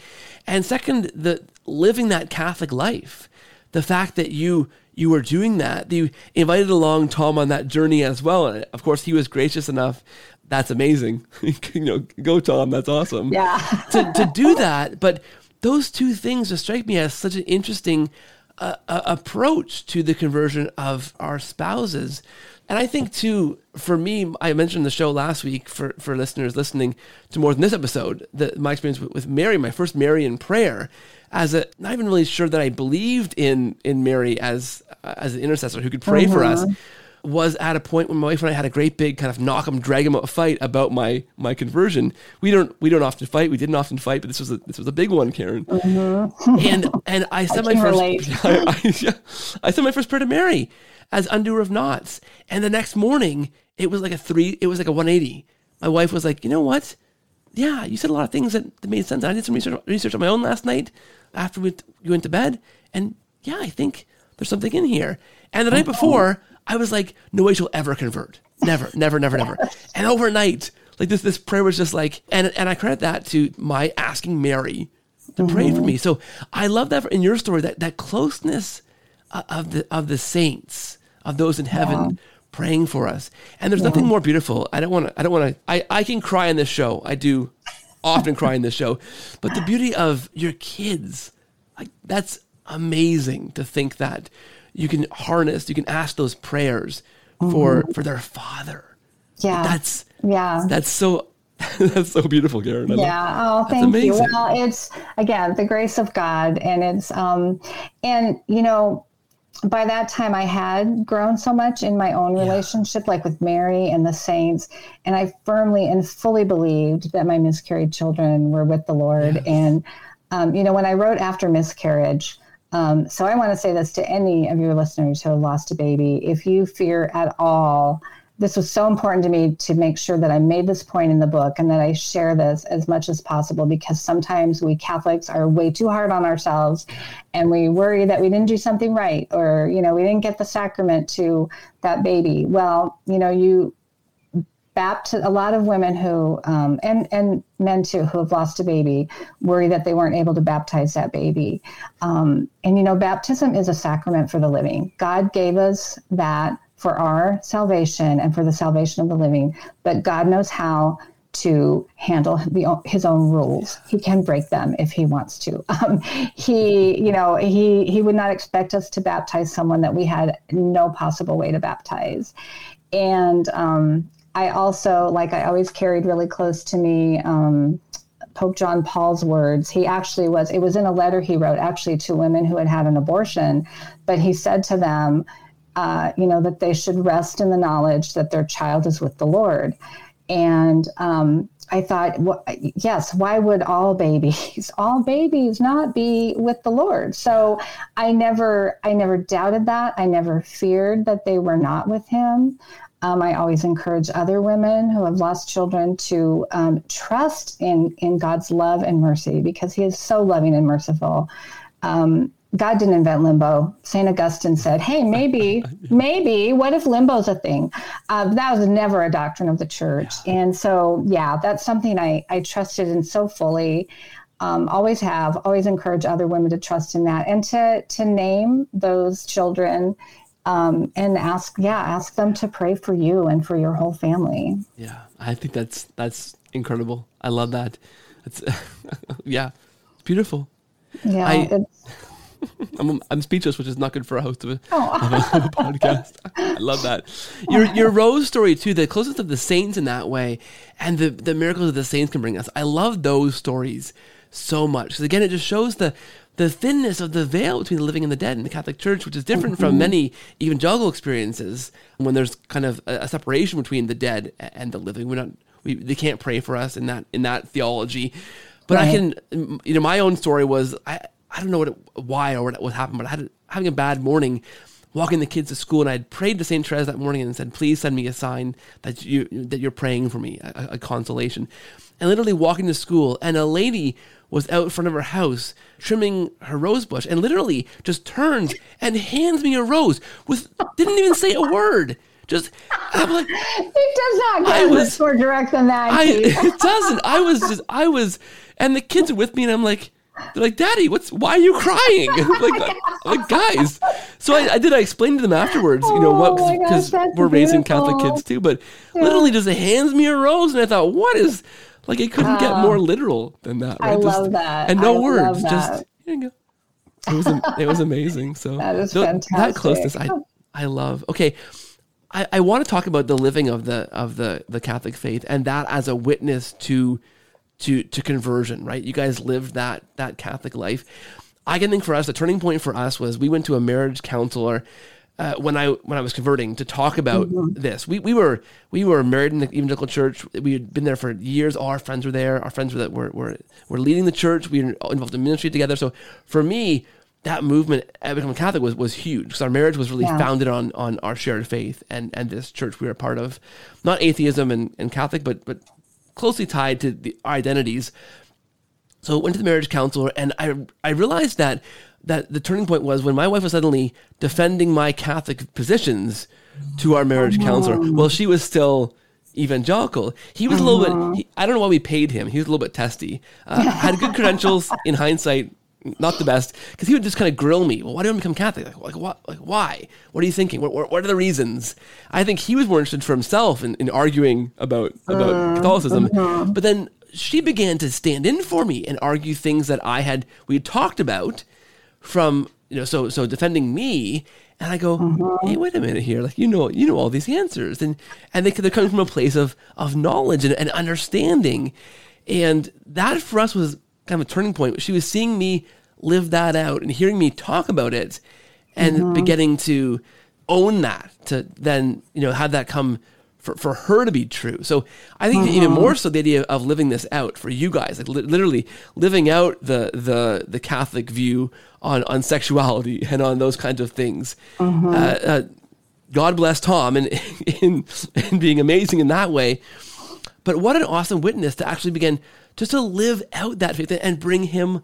And second, the living that Catholic life, the fact that you you were doing that, that you invited along Tom on that journey as well. And of course, he was gracious enough. That's amazing. [laughs] you know, go Tom. That's awesome. Yeah. to to do [laughs] that, but those two things just strike me as such an interesting uh, uh, approach to the conversion of our spouses. And I think too, for me, I mentioned the show last week for, for listeners listening to more than this episode, that my experience with, with Mary, my first Mary in prayer, as a not even really sure that I believed in in Mary as as an intercessor who could pray for us, was at a point when my wife and I had a great big kind of knock 'em, drag 'em out fight about my my conversion. We don't we don't often fight. We didn't often fight, but this was a this was a big one, Karen. and and I [laughs] said my first. [laughs] I, I, I said my first prayer to Mary as undoer of knots, and the next morning it was like a three. It was like a one eighty. My wife was like, you know what? Yeah, you said a lot of things that, that made sense. I did some research research on my own last night after we, you went to bed, and yeah, I think there's something in here. And the night before, I was like, no way she'll ever convert. Never, never, never, never. And overnight, like this, this prayer was just like, and and I credit that to my asking Mary to pray for me. So I love that in your story that that closeness uh, of the of the saints of those in heaven praying for us. And there's nothing more beautiful. I don't want to. I don't want to. I I can cry in this show. I do often cry in this show, but the beauty of your kids, like that's amazing to think that you can harness. You can ask those prayers for for their father. Yeah. That's yeah. that's so [laughs] that's so beautiful, Karen. I love- yeah oh thank you well it's again the grace of god and it's um and you know by that time i had grown so much in my own relationship like with mary and the saints and i firmly and fully believed that my miscarried children were with the lord and um, you know when i wrote after miscarriage um, so i want to say this to any of your listeners who have lost a baby if you fear at all this was so important to me to make sure that I made this point in the book and that I share this as much as possible because sometimes we Catholics are way too hard on ourselves and we worry that we didn't do something right or you know we didn't get the sacrament to that baby. Well, you know, you baptize a lot of women who um, and and men too who have lost a baby worry that they weren't able to baptize that baby um, and you know baptism is a sacrament for the living god gave us that for our salvation and for the salvation of the living but god knows how to handle the, his own rules. He can break them if he wants to. [laughs] Um, he, you know, he he would not expect us to baptize someone that we had no possible way to baptize. And um, I also, like, I always carried really close to me um, Pope John Paul's words. He actually was, it was in a letter he wrote actually to women who had had an abortion, but he said to them, uh, you know, that they should rest in the knowledge that their child is with the Lord. And um, I thought, well, yes, why would all [laughs] babies, all babies not be with the Lord? So I never, I never doubted that. I never feared that they were not with him. Um, I always encourage other women who have lost children to um, trust in in God's love and mercy because He is so loving and merciful. Um, God didn't invent limbo. St. Augustine said, hey, maybe, [laughs] maybe, what if limbo's a thing? Uh, that was never a doctrine of the church. And so, yeah, that's something I, I trusted in so fully. Um, always have, always encourage other women to trust in that and to, to name those children um, and ask, yeah, ask them to pray for you and for your whole family. Yeah, I think that's, that's incredible. I love that. It's, [laughs] yeah, it's beautiful. Yeah. I, [laughs] I'm, I'm speechless, which is not good for a host of a, oh. of a [laughs] podcast. I love that. Your your Rose story too, the closest of the saints in that way, and the the miracles that the saints can bring us. I love those stories so much because again, it just shows the the thinness of the veil between the living and the dead in the Catholic Church, which is different mm-hmm. from many evangelical experiences when there's kind of a, a, separation between the dead and the living. We're not we they can't pray for us in that in that theology. But right. I can, you know, my own story was I, I don't know what it, why or what, what happened, but I had having a bad morning walking the kids to school and I had prayed to St. Therese that morning and said, please send me a sign that you that you're praying for me, a, a, consolation. And literally walking to school and a lady was out in front of her house trimming her rose bush and literally just turns and hands me a rose with didn't even say a word. Just I'm like it does not get I was, more direct than that. I, [laughs] it doesn't. I was just I was and the kids are with me and I'm like they're like, Daddy, what's why are you crying? [laughs] like, uh, like, guys. So I, I, did. I explained to them afterwards, you know, what because oh we're raising Catholic kids too. But yeah. literally, just hands me a rose, and I thought, what is like? It couldn't uh, get more literal than that. Right? I just, love that. And no I words, just here you go. It was it was amazing. So [laughs] that is fantastic. That closeness, I I love. Okay. I, I want to talk about the living of the of the the Catholic faith and that as a witness to to to conversion, right? You guys lived that that Catholic life. I can think for us, the turning point for us was we went to a marriage counselor uh, when I when I was converting to talk about mm-hmm. this. We, we were we were married in the evangelical church. We had been there for years. All our friends were there. Our friends were were were, were leading the church. We were involved in ministry together. So for me, that movement at becoming Catholic was was huge because our marriage was really yeah. founded on on our shared faith and and this church we were a part of, not atheism and, and Catholic, but but closely tied to the identities. So I went to the marriage counselor, and I I realized that that the turning point was when my wife was suddenly defending my Catholic positions to our marriage oh. counselor. Well, she was still evangelical. He was a little bit. He, I don't know why we paid him. He was a little bit testy. Uh, had good credentials [laughs] in hindsight not the best because he would just kind of grill me. Well, why do you become Catholic? Like, like what? Like why? What are you thinking? What, what, what, are the reasons? I think he was more interested for himself in, in arguing about about uh, Catholicism. Uh-huh. But then she began to stand in for me and argue things that I had we had talked about from you know so so defending me. And I go, uh-huh. hey, wait a minute here. Like you know, you know all these answers, and and they they're coming from a place of of knowledge and, and understanding, and that for us was kind of a turning point. She was seeing me live that out and hearing me talk about it and mm-hmm. beginning to own that to then, you know, have that come for, for her to be true. So I think mm-hmm. even more so the idea of living this out for you guys, like li- literally living out the, the, the Catholic view on, on sexuality [laughs] and on those kinds of things. Mm-hmm. Uh, uh, God bless Tom and in, [laughs] in, in being amazing in that way. But what an awesome witness to actually begin just to live out that faith and bring him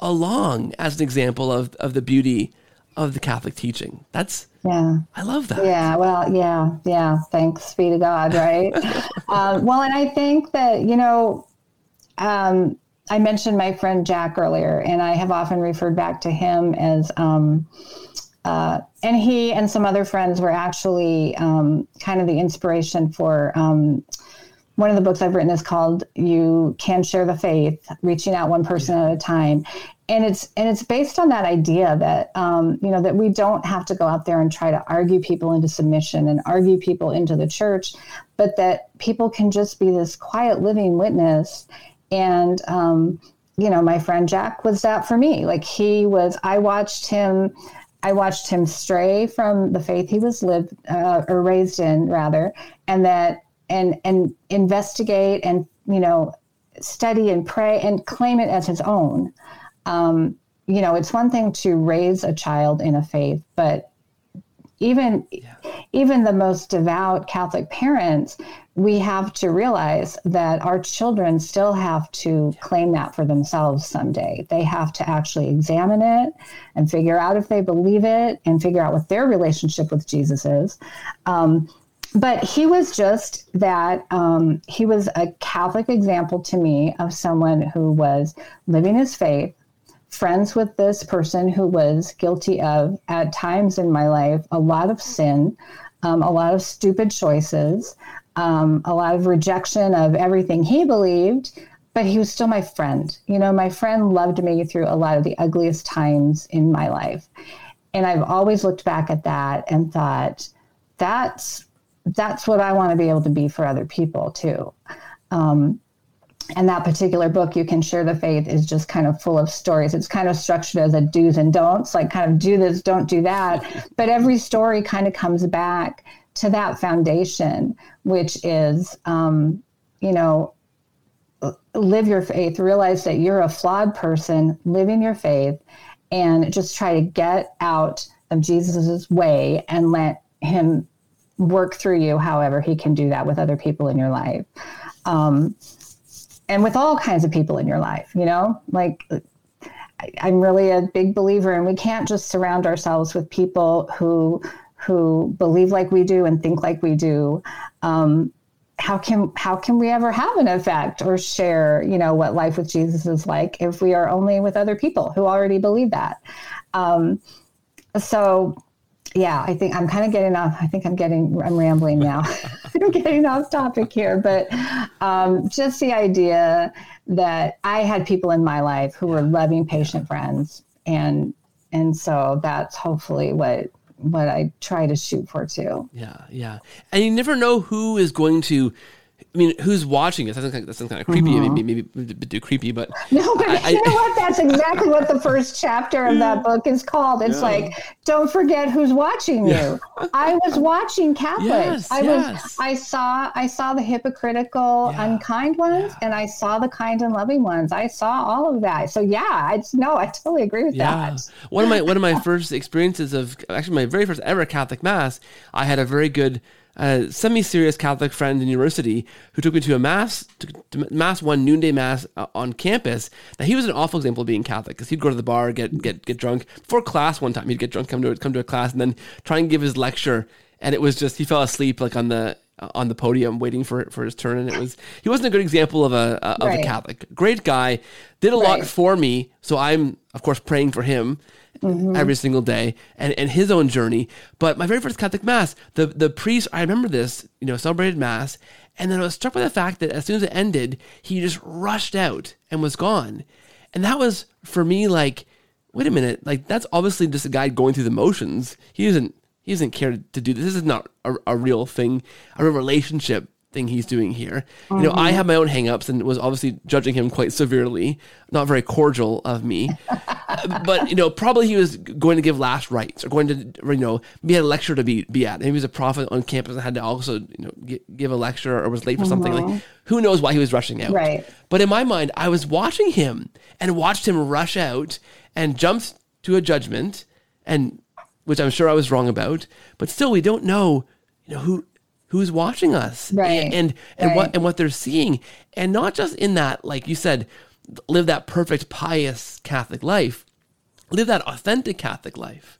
along as an example of, of the beauty of the Catholic teaching. That's yeah, I love that. Yeah, well, yeah, yeah. Thanks be to God, right? [laughs] um, well, and I think that you know, um, I mentioned my friend Jack earlier, and I have often referred back to him as. Um, uh, and he and some other friends were actually um, kind of the inspiration for um, one of the books I've written is called "You Can Share the Faith: Reaching Out One Person at a Time," and it's and it's based on that idea that um, you know that we don't have to go out there and try to argue people into submission and argue people into the church, but that people can just be this quiet living witness. And um, you know, my friend Jack was that for me. Like he was, I watched him. I watched him stray from the faith he was lived uh, or raised in, rather, and that and and investigate and you know study and pray and claim it as his own. Um, you know, it's one thing to raise a child in a faith, but even yeah. even the most devout Catholic parents, we have to realize that our children still have to claim that for themselves someday. They have to actually examine it and figure out if they believe it and figure out what their relationship with Jesus is. Um, but he was just that um, he was a Catholic example to me of someone who was living his faith friends with this person who was guilty of, at times in my life, a lot of sin, um, a lot of stupid choices, um, a lot of rejection of everything he believed, but he was still my friend. You know, my friend loved me through a lot of the ugliest times in my life. And I've always looked back at that and thought, that's that's what I want to be able to be for other people too. Um, and that particular book you can share the faith is just kind of full of stories it's kind of structured as a do's and don'ts like kind of do this don't do that but every story kind of comes back to that foundation which is um, you know live your faith realize that you're a flawed person living your faith and just try to get out of jesus's way and let him work through you however he can do that with other people in your life. Um, and with all kinds of people in your life, you know, like I'm really a big believer and we can't just surround ourselves with people who who believe like we do and think like we do. Um, how can how can we ever have an effect or share you know what life with Jesus is like if we are only with other people who already believe that? Um, so yeah, I think I'm kind of getting off. I think I'm getting, I'm rambling now. [laughs] [laughs] I'm getting off topic here, but um, just the idea that I had people in my life who were loving, patient friends, and and so that's hopefully what what I try to shoot for too. Yeah, yeah, and you never know who is going to I mean, who's watching this? That sounds, that sounds kind of creepy. Mm-hmm. Maybe, maybe, maybe a creepy, but [laughs] no. But I, you know what? That's exactly what the first chapter of that [laughs] book is called. It's yeah. like, don't forget who's watching yeah. you. I was watching Catholics. Yes, I yes. was. I saw. I saw the hypocritical, yeah. unkind ones, and I saw the kind and loving ones. I saw all of that. So yeah, I no, I totally agree with that. One of my one of my [laughs] first experiences of actually my very first ever Catholic mass, I had a very good a semi-serious Catholic friend in university who took me to a mass, to, to mass one noonday mass uh, on campus. Now he was an awful example of being Catholic because he'd go to the bar, get get get drunk before class. One time he'd get drunk, come to come to a class, and then try and give his lecture. And it was just he fell asleep like on the on the podium waiting for for his turn and it was he wasn't a good example of a, a of right. a catholic great guy did a right. lot for me so i'm of course praying for him mm-hmm. every single day and, and his own journey. But my very first Catholic Mass, the, the priest, I remember this, you know, celebrated Mass. And then I was struck by the fact that as soon as it ended, he just rushed out and was gone. And that was for me like, wait a minute, like that's obviously just a guy going through the motions. He doesn't he doesn't care to do this. This is not a, a real thing, a real relationship thing he's doing here. Mm-hmm. You know, I mm-hmm. have my own hangups and was obviously judging him quite severely, not very cordial of me. But, you know, probably he was going to give last rites or going to, you know, be at a lecture to be, be at. Maybe he was a prophet on campus and had to also, you know, give a lecture or was late for mm-hmm. something. Like, mm-hmm. who knows why he was rushing out. Right. But in my mind, I was watching him and watched him rush out and jumped to a judgment and which I'm sure I was wrong about, but still we don't know, you know, who who's watching us right. and and, and right. what and what they're seeing and not just in that like you said live that perfect pious catholic life live that authentic catholic life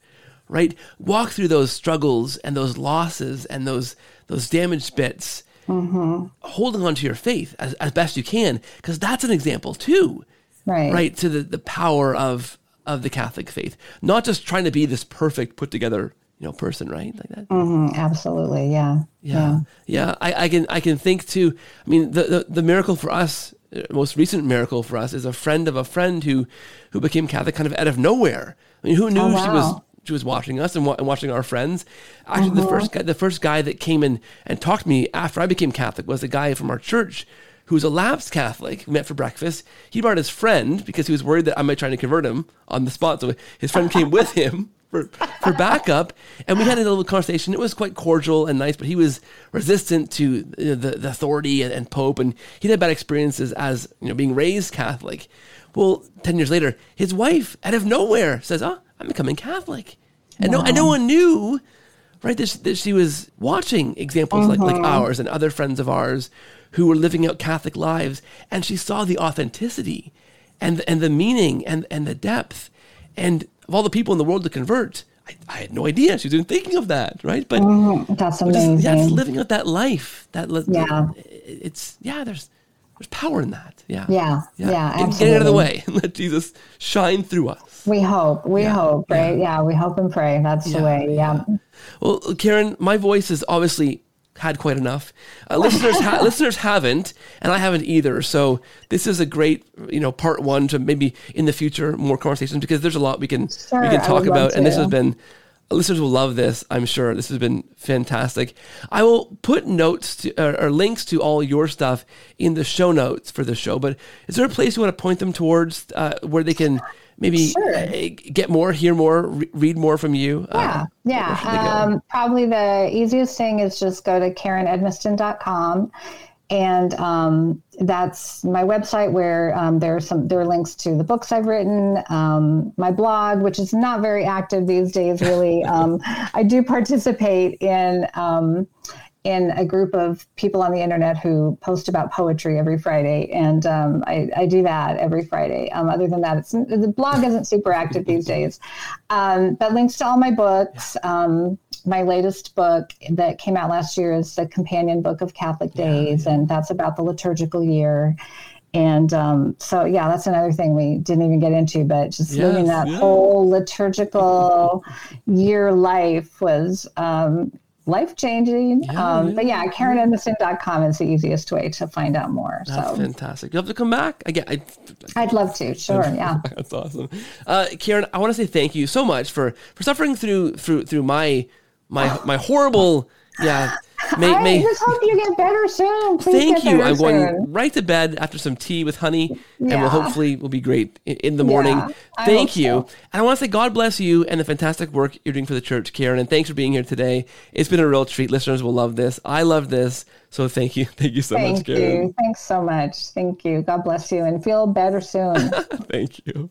right? Walk through those struggles and those losses and those those damaged bits mm-hmm. holding on to your faith as, as best you can because that's an example too right. right to the, the power of of the catholic faith. Not just trying to be this perfect put together you know person right like that? Mm-hmm, absolutely. Yeah. Yeah. Yeah, yeah. I, I, can i can think too i mean the, the, the miracle for us most recent miracle for us is a friend of a friend who who became catholic kind of out of nowhere i mean who knew oh, wow. she was she was watching us and, wa- and watching our friends actually mm-hmm. the first guy the first guy that came in and talked to me after i became catholic was a guy from our church who's a lapsed Catholic, we met for breakfast. He brought his friend because he was worried that I might try to convert him on the spot. So his friend came with him for, for backup. And we had a little conversation. It was quite cordial and nice, but he was resistant to the, the authority and, and, Pope. And he had bad experiences as, you know, being raised Catholic. Well, 10 years later, his wife, out of nowhere, says, Oh, I'm becoming Catholic. And, wow. no, and no one knew, right, that, that she was watching examples like, like mm-hmm. ours and other friends of ours who were living out Catholic lives. And she saw the authenticity and, and the meaning and, and the depth. And of all the people in the world to convert, I, I had no idea she was even thinking of that, right? But mm, that's amazing. Just, yeah, it's living out that life. That yeah, it's yeah. There's there's power in that. Yeah, yeah, yeah. yeah absolutely. Get out of the way and let Jesus shine through us. We hope. We yeah, hope. Right? Yeah. yeah. we hope and pray. That's the way. Yeah. Well, Karen, my voice is obviously had quite enough. Uh, listeners, ha- listeners haven't, and I haven't either. So this is a great, you know, part one to maybe in the future more conversations because there's a lot we can sure, we can talk about, and this has been. Listeners will love this, I'm sure. This has been fantastic. I will put notes to, or, or links to all your stuff in the show notes for the show. But is there a place you want to point them towards uh, where they can maybe sure. Uh, get more, hear more, re- read more from you? Yeah, um, yeah. Um, probably the easiest thing is just go to KarenEdmisten.com. And um, that's my website where um, there are some there are links to the books I've written, um, my blog, which is not very active these days. Really, [laughs] um, I do participate in in a group of people on the internet who post about poetry every Friday, and um, I, I, do that every Friday. Um, other than that, it's the blog isn't super active these [laughs] days. Um, but links to all my books. Um, my latest book that came out last year is the companion book of Catholic Days, yeah. and that's about the liturgical year. And um, so, yeah, that's another thing we didn't even get into, but just yes, living that yeah. whole liturgical [laughs] year life was um, life changing. Yeah, um, yeah, but yeah, KarenEdmisten.com is the easiest way to find out more. That's so. fantastic. You have to come back again. I, would love to. [laughs] Sure. Yeah. [laughs] That's awesome. Uh, Karen, I want to say thank you so much for for suffering through through through my my my horrible yeah [laughs] May, I may, just hope you get better soon. Please thank you. I'm soon. going right to bed after some tea with honey, yeah. and we'll hopefully will be great in, in the morning. Yeah, thank you. So. And I want to say God bless you and the fantastic work you're doing for the church, Karen. And thanks for being here today. It's been a real treat. Listeners will love this. I love this. So thank you. [laughs] Thank you so thank much, Karen. You. Thanks so much. Thank you. God bless you and feel better soon. [laughs] thank you.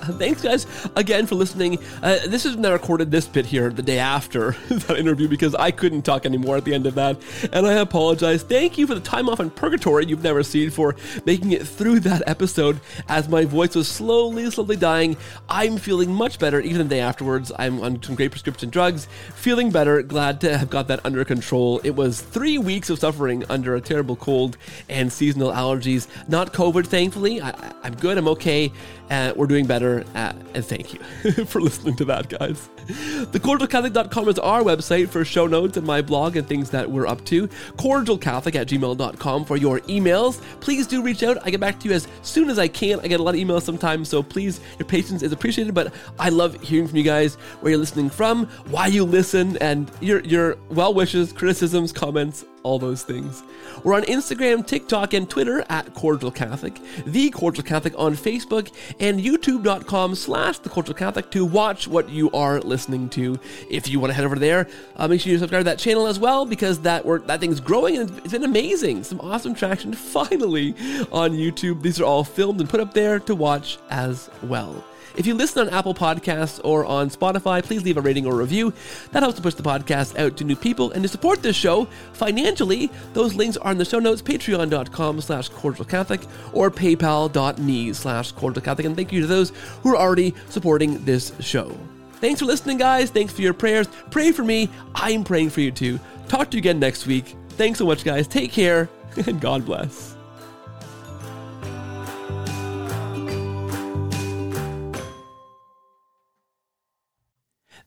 [laughs] Thanks, guys, again for listening. Uh, this is when I recorded this bit here the day after [laughs] that interview because I couldn't talk anymore at the end of that, and I apologize. Thank you for the time off in purgatory you've never seen for making it through that episode as my voice was slowly, slowly dying. I'm feeling much better even the day afterwards. I'm on some great prescription drugs, feeling better, glad to have got that under control. It was three weeks of suffering under a terrible cold and seasonal allergies. Not COVID, thankfully. I, am good, I'm okay. Uh, we're doing better, uh, and thank you [laughs] for listening to that, guys. TheCordialCatholic.com is our website for show notes and my blog and things that we're up to. CordialCatholic at gmail.com for your emails. Please do reach out. I get back to you as soon as I can. I get a lot of emails sometimes, so please, your patience is appreciated, but I love hearing from you guys where you're listening from, why you listen, and your, your well wishes, criticisms, comments, all those things. We're on Instagram, TikTok, and Twitter at Cordial Catholic, The Cordial Catholic on Facebook, and YouTube.com slash The Cordial Catholic to watch what you are listening to. If you want to head over there, uh, make sure you subscribe to that channel as well because that work, that thing's growing and it's been amazing. Some awesome traction [laughs] finally on YouTube. These are all filmed and put up there to watch as well. If you listen on Apple Podcasts or on Spotify, please leave a rating or review. That helps to push the podcast out to new people. And to support this show financially, those links are in the show notes, patreon.com slash cordial Catholic or paypal.me slash cordial Catholic. And thank you to those who are already supporting this show. Thanks for listening, guys. Thanks for your prayers. Pray for me. I'm praying for you too. Talk to you again next week. Thanks so much, guys. Take care, [laughs] and God bless.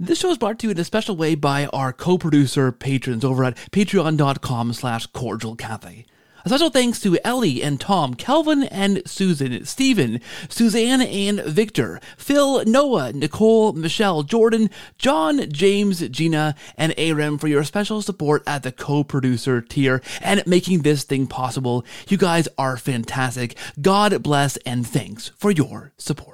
This show is brought to you in a special way by our co-producer patrons over at patreon.com slash cordial A special thanks to Ellie and Tom, Kelvin and Susan, Stephen, Suzanne and Victor, Phil, Noah, Nicole, Michelle, Jordan, John, James, Gina, and Aram for your special support at the co-producer tier and making this thing possible. You guys are fantastic. God bless and thanks for your support.